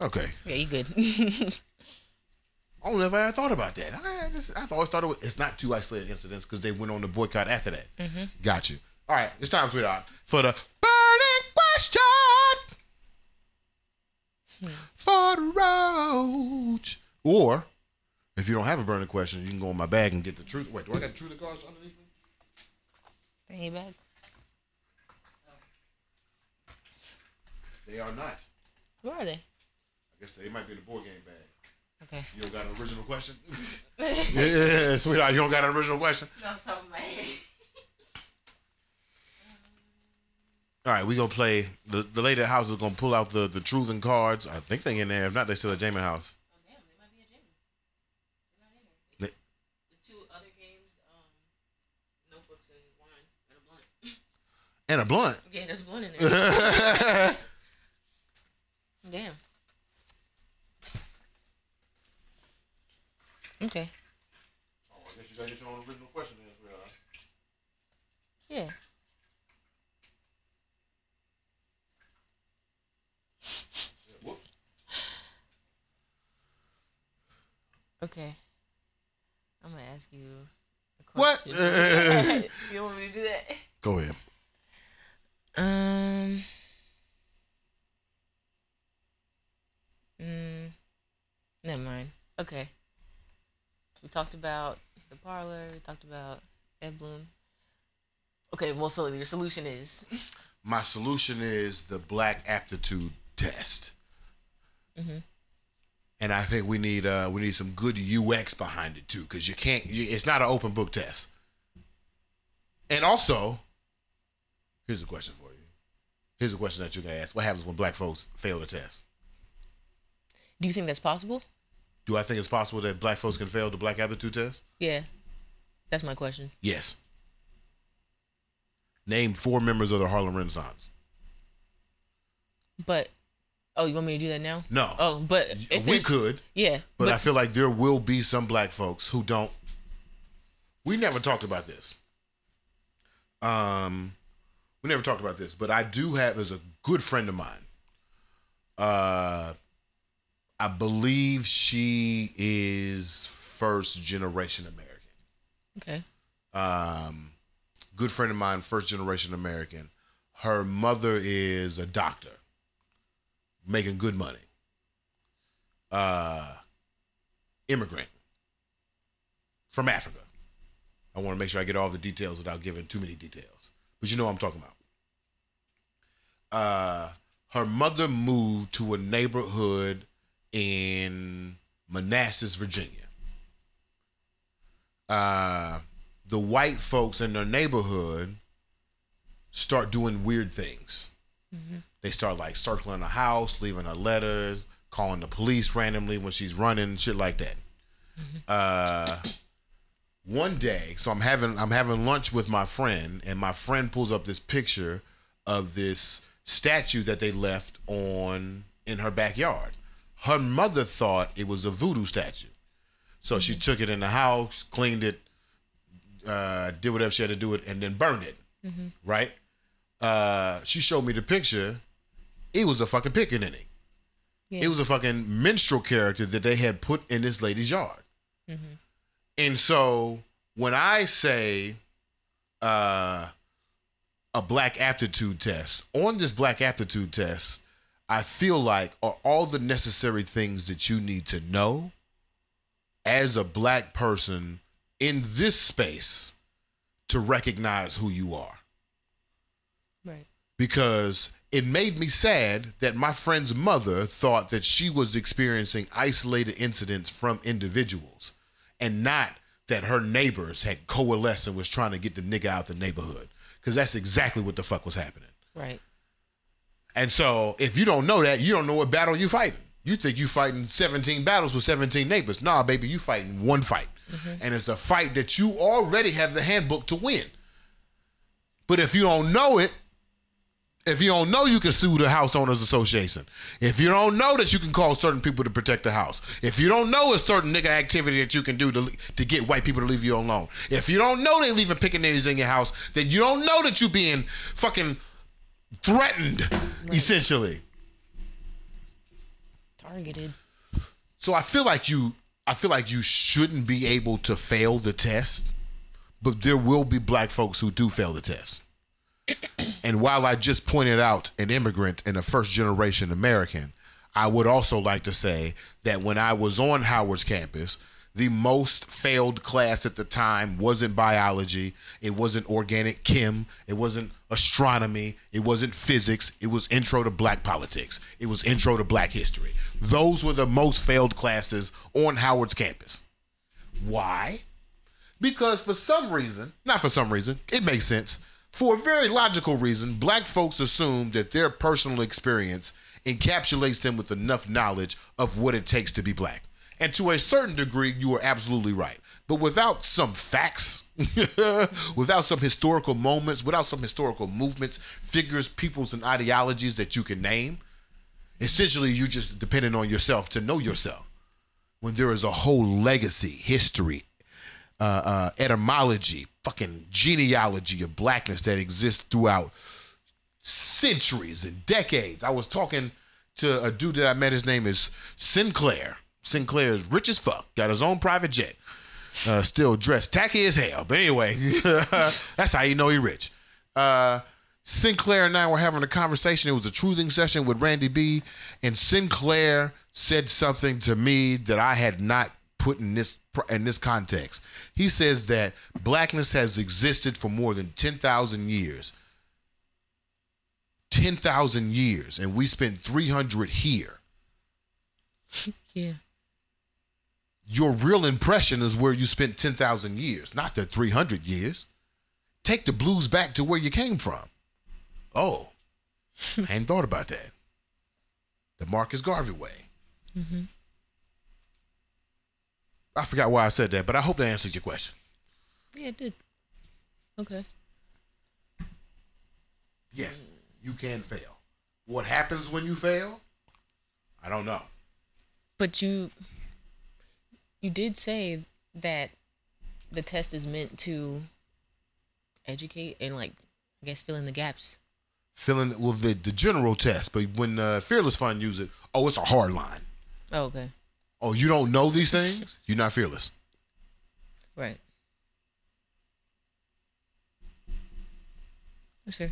Okay. Yeah, you good. I don't know if I ever thought about that. I just I always thought it was, it's not two isolated incidents because they went on the boycott after that. Mhm. Got you. All right, it's time, sweetheart, for the burning question for the road. Or if you don't have a burning question, you can go in my bag and get the truth. Wait, do I got truth cards underneath me? Fanny bag. They are not. Who are they? I guess they might be in the board game bag. Okay. You don't got an original question? yeah, yeah, sweetheart, you don't got an original question? Off the top of my head. All right, we gonna play. The the lady at the house is gonna pull out the the truth and cards. I think they in there. If not, they still at Jamin house. Oh damn, they- might be a Jamon. The two other games, um, notebooks And wine and a blunt. And a blunt. Yeah, there's one in there. Damn. Okay. Yeah. Okay. I'm gonna ask you a question. What? question. you want me to do that? Go ahead. Um. Mm, never mind. Okay. We talked about the parlor. We talked about Ed Blum. Okay. Well, so your solution is. My solution is the black aptitude test. Mm-hmm. and I think we need uh we need some good UX behind it too, because you can't. You, it's not an open book test. And also, here's a question for you. Here's a question that you can ask: What happens when black folks fail the test? Do you think that's possible? Do I think it's possible that black folks can fail the black aptitude test? Yeah. That's my question. Yes. Name four members of the Harlem Renaissance. But oh, you want me to do that now? No. Oh, but if we could. Yeah. But, I feel like there will be some black folks who don't. We never talked about this. Um, we never talked about this, but I do have as a good friend of mine. Uh, I believe she is first generation American. Okay. Um, good friend of mine, first generation American. Her mother is a doctor, making good money. Uh, immigrant from Africa. I want to make sure I get all the details without giving too many details, but you know what I'm talking about. Uh, her mother moved to a neighborhood in Manassas, Virginia. Uh, the white folks in their neighborhood start doing weird things. They start like circling the house, leaving her letters, calling the police randomly when she's running, shit like that. Uh, one day, so I'm having I'm having lunch with my friend, and my friend pulls up this picture of this statue that they left on in her backyard. Her mother thought it was a voodoo statue, so she took it in the house, cleaned it, uh, did whatever she had to do it, and then burned it. Mm-hmm. Right? Uh, she showed me the picture. It was a fucking pickaninny. Yeah. It was a fucking minstrel character that they had put in this lady's yard. Mm-hmm. And so when I say uh, a black aptitude test, on this black aptitude test, I feel like are all the necessary things that you need to know as a black person in this space to recognize who you are. Right. Because it made me sad that my friend's mother thought that she was experiencing isolated incidents from individuals and not that her neighbors had coalesced and was trying to get the nigga out the neighborhood. Because that's exactly what the fuck was happening. Right. And so if you don't know that, you don't know what battle you fighting. You think you fighting 17 battles with 17 neighbors. Nah, baby, you fighting one fight. Mm-hmm. And it's a fight that you already have the handbook to win. But if you don't know it, if you don't know you can sue the house owners association. If you don't know that you can call certain people to protect the house. If you don't know a certain nigga activity that you can do to, to get white people to leave you alone. If you don't know they leaving pickaninnies in your house, then you don't know that you being fucking threatened, essentially. Targeted. So I feel like you I feel like you shouldn't be able to fail the test, but there will be black folks who do fail the test. and while I just pointed out an immigrant and a first generation American, I would also like to say that when I was on Howard's campus, the most failed class at the time wasn't biology, it wasn't organic chem, it wasn't astronomy, it wasn't physics, it was intro to black politics, it was intro to black history. Those were the most failed classes on Howard's campus. Why? Because for some reason, not for some reason, it makes sense. For a very logical reason, black folks assume that their personal experience encapsulates them with enough knowledge of what it takes to be black. And to a certain degree, you are absolutely right. But without some facts, without some historical moments, without some historical movements, figures, peoples, and ideologies that you can name, essentially you're just depending on yourself to know yourself. When there is a whole legacy, history, uh, uh, etymology, fucking genealogy of blackness that exists throughout centuries and decades. I was talking to a dude that I met. His name is Sinclair. Sinclair is rich as fuck. Got his own private jet. Uh, still dressed tacky as hell. But anyway, that's how you know he rich. Uh, Sinclair and I were having a conversation. It was a truthing session with Randy B. And Sinclair said something to me that I had not put in this in this context. He says that blackness has existed for more than 10,000 years. 10,000 years and we spent 300 here. Yeah. Your real impression is where you spent 10,000 years, not the 300 years. Take the blues back to where you came from. Oh, I hadn't thought about that. The Marcus Garvey way. Mm-hmm. I forgot why I said that, but I hope that answers your question. Yeah, it did. Okay. Yes, you can fail. What happens when you fail? I don't know. But you you did say that the test is meant to educate and like I guess fill in the gaps. Filling well the, the general test, but when uh, Fearless Fund use it, oh, it's a hard line. Oh, okay. Oh, you don't know these things? You're not fearless. Right. That's fair.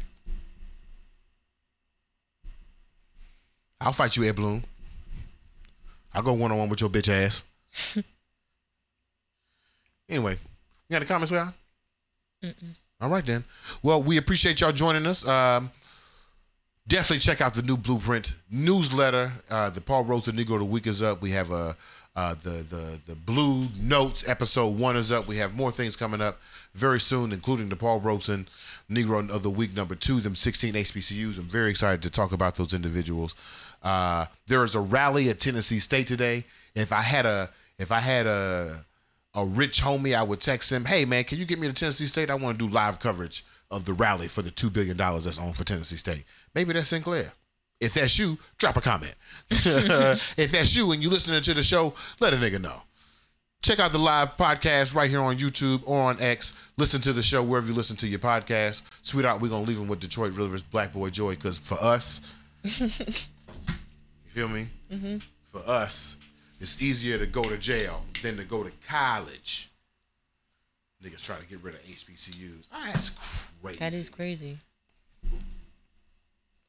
I'll fight you, Ed Blum. I'll go one on one with your bitch ass. anyway, you got any comments, y'all? All right then. Well, we appreciate y'all joining us. Um, definitely check out the new Blueprint newsletter. Uh, the Paul Rosa Negro of the Week is up. We have a uh, the the the Blue Notes episode one is up. We have more things coming up very soon, including the Paul Rosen Negro of the Week number two. Them 16 HBCUs. I'm very excited to talk about those individuals. Uh, there is a rally at Tennessee State today. If I had a if I had a a rich homie, I would text him, "Hey man, can you get me to Tennessee State? I want to do live coverage of the rally for the two billion dollars that's on for Tennessee State. Maybe that's Sinclair. If that's you, drop a comment. if that's you and you listening to the show, let a nigga know. Check out the live podcast right here on YouTube or on X. Listen to the show wherever you listen to your podcast. Sweetheart, we're gonna leave them with Detroit Rivers Black Boy Joy because for us, you feel me? Mm-hmm. For us, it's easier to go to jail than to go to college. Niggas try to get rid of HBCUs. Ah, that's crazy. That is crazy.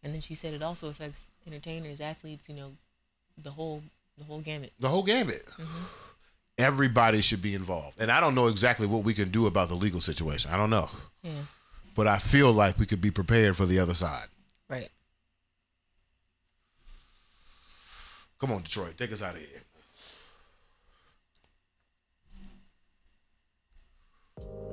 And then she said it also affects entertainers, athletes, you know, the whole the whole gamut. The whole gamut. Mm-hmm. Everybody should be involved. And I don't know exactly what we can do about the legal situation. I don't know. Yeah. But I feel like we could be prepared for the other side. Right. Come on, Detroit. Take us out of here.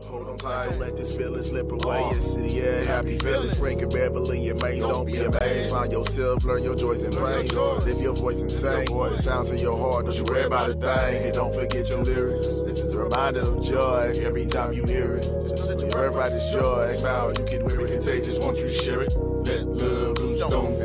Hold on tight, don't let this feeling slip away. Your city, yeah, happy feelings. Frankie Beverly and Maze, don't be amazed. Find yourself, learn your joys and pains. Live your voice and sing. The sounds of your heart, don't you worry about a thing. And don't forget your lyrics. This is a reminder of joy every time you hear it. Just know that your birthright is joy. Smile, you can wear it contagious once you share it. Let love loose, don't fear it. Just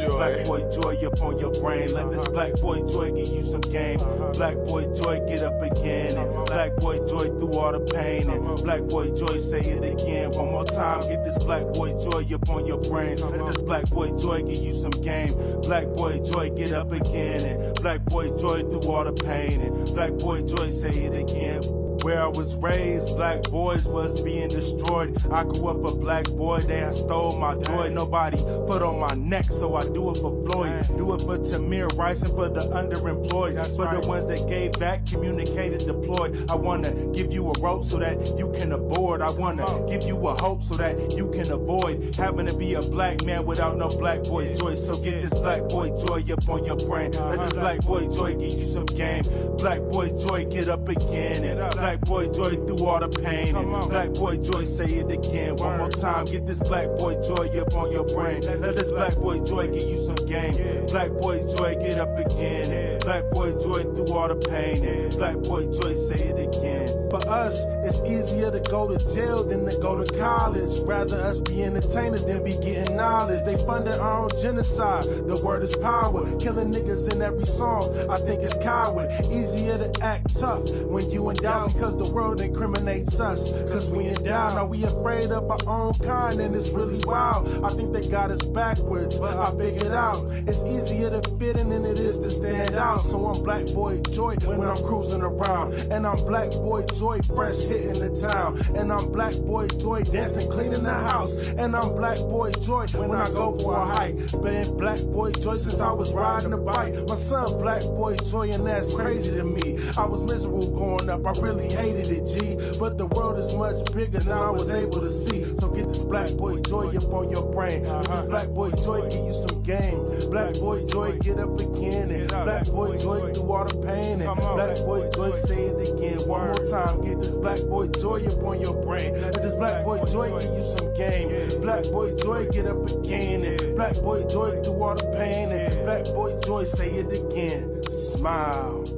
that black boy joy. Black boy joy up on your brain. Let this black boy joy give you some game. Uh-huh. Uh-huh. Uh-huh. Black boy joy get up again. And black boy joy through all the pain. And black boy joy say it again. One more time. Get this black boy joy up on your brain. Let this black boy joy give you some game. Black boy joy get up again. And black boy joy through all the pain. And black boy joy say it again. Where I was raised, black boys was being destroyed. I grew up a black boy, they had stole my joy. Nobody put on my neck, so I do it for Floyd. Do it for Tamir Rice and for the underemployed. That's For the ones that gave back, communicated, deployed. I wanna give you a rope so that you can aboard. I wanna give you a hope so that you can avoid having to be a black man without no black boy joy. So get this black boy joy up on your brain. Let this black boy joy give you some game. Black boy joy get up again and black Black boy joy through all the pain. And black boy joy, say it again. One more time, get this black boy joy up on your brain. Let this black boy joy give you some game. Black boy joy, get up again. Black boy joy through all the pain. Black boy joy, say it again. For us, it's easier to go to jail than to go to college. Rather us be entertainers than be getting knowledge. They funded our own genocide. The word is power. Killing niggas in every song. I think it's coward. Easier to act tough when you in doubt because the world incriminates us. Cause we in doubt. Are we afraid of our own kind? And it's really wild. I think they got us backwards. But I figured out it's easier to fit in than it is to stand out. So I'm black boy joy when I'm cruising around. And I'm black boy joy fresh hitting the town. And I'm black boy joy dancing, cleaning the house. And I'm black boy joy when I go for a hike. Been black boy joy since I was riding a bike. My son black boy joy and that's crazy to me. I was miserable growing up, I really hated it, G. But the world is much bigger than I was able to see. So get this black boy joy up on your brain. Let this black boy joy give you some game. Black boy joy get up again. And black boy joy through all the pain. And black boy joy say it again. One more time, get this black boy joy up on your brain. Let this black boy joy give you some game. Black boy joy get up again. And black boy joy through all the pain. And black boy joy say it again. Smile.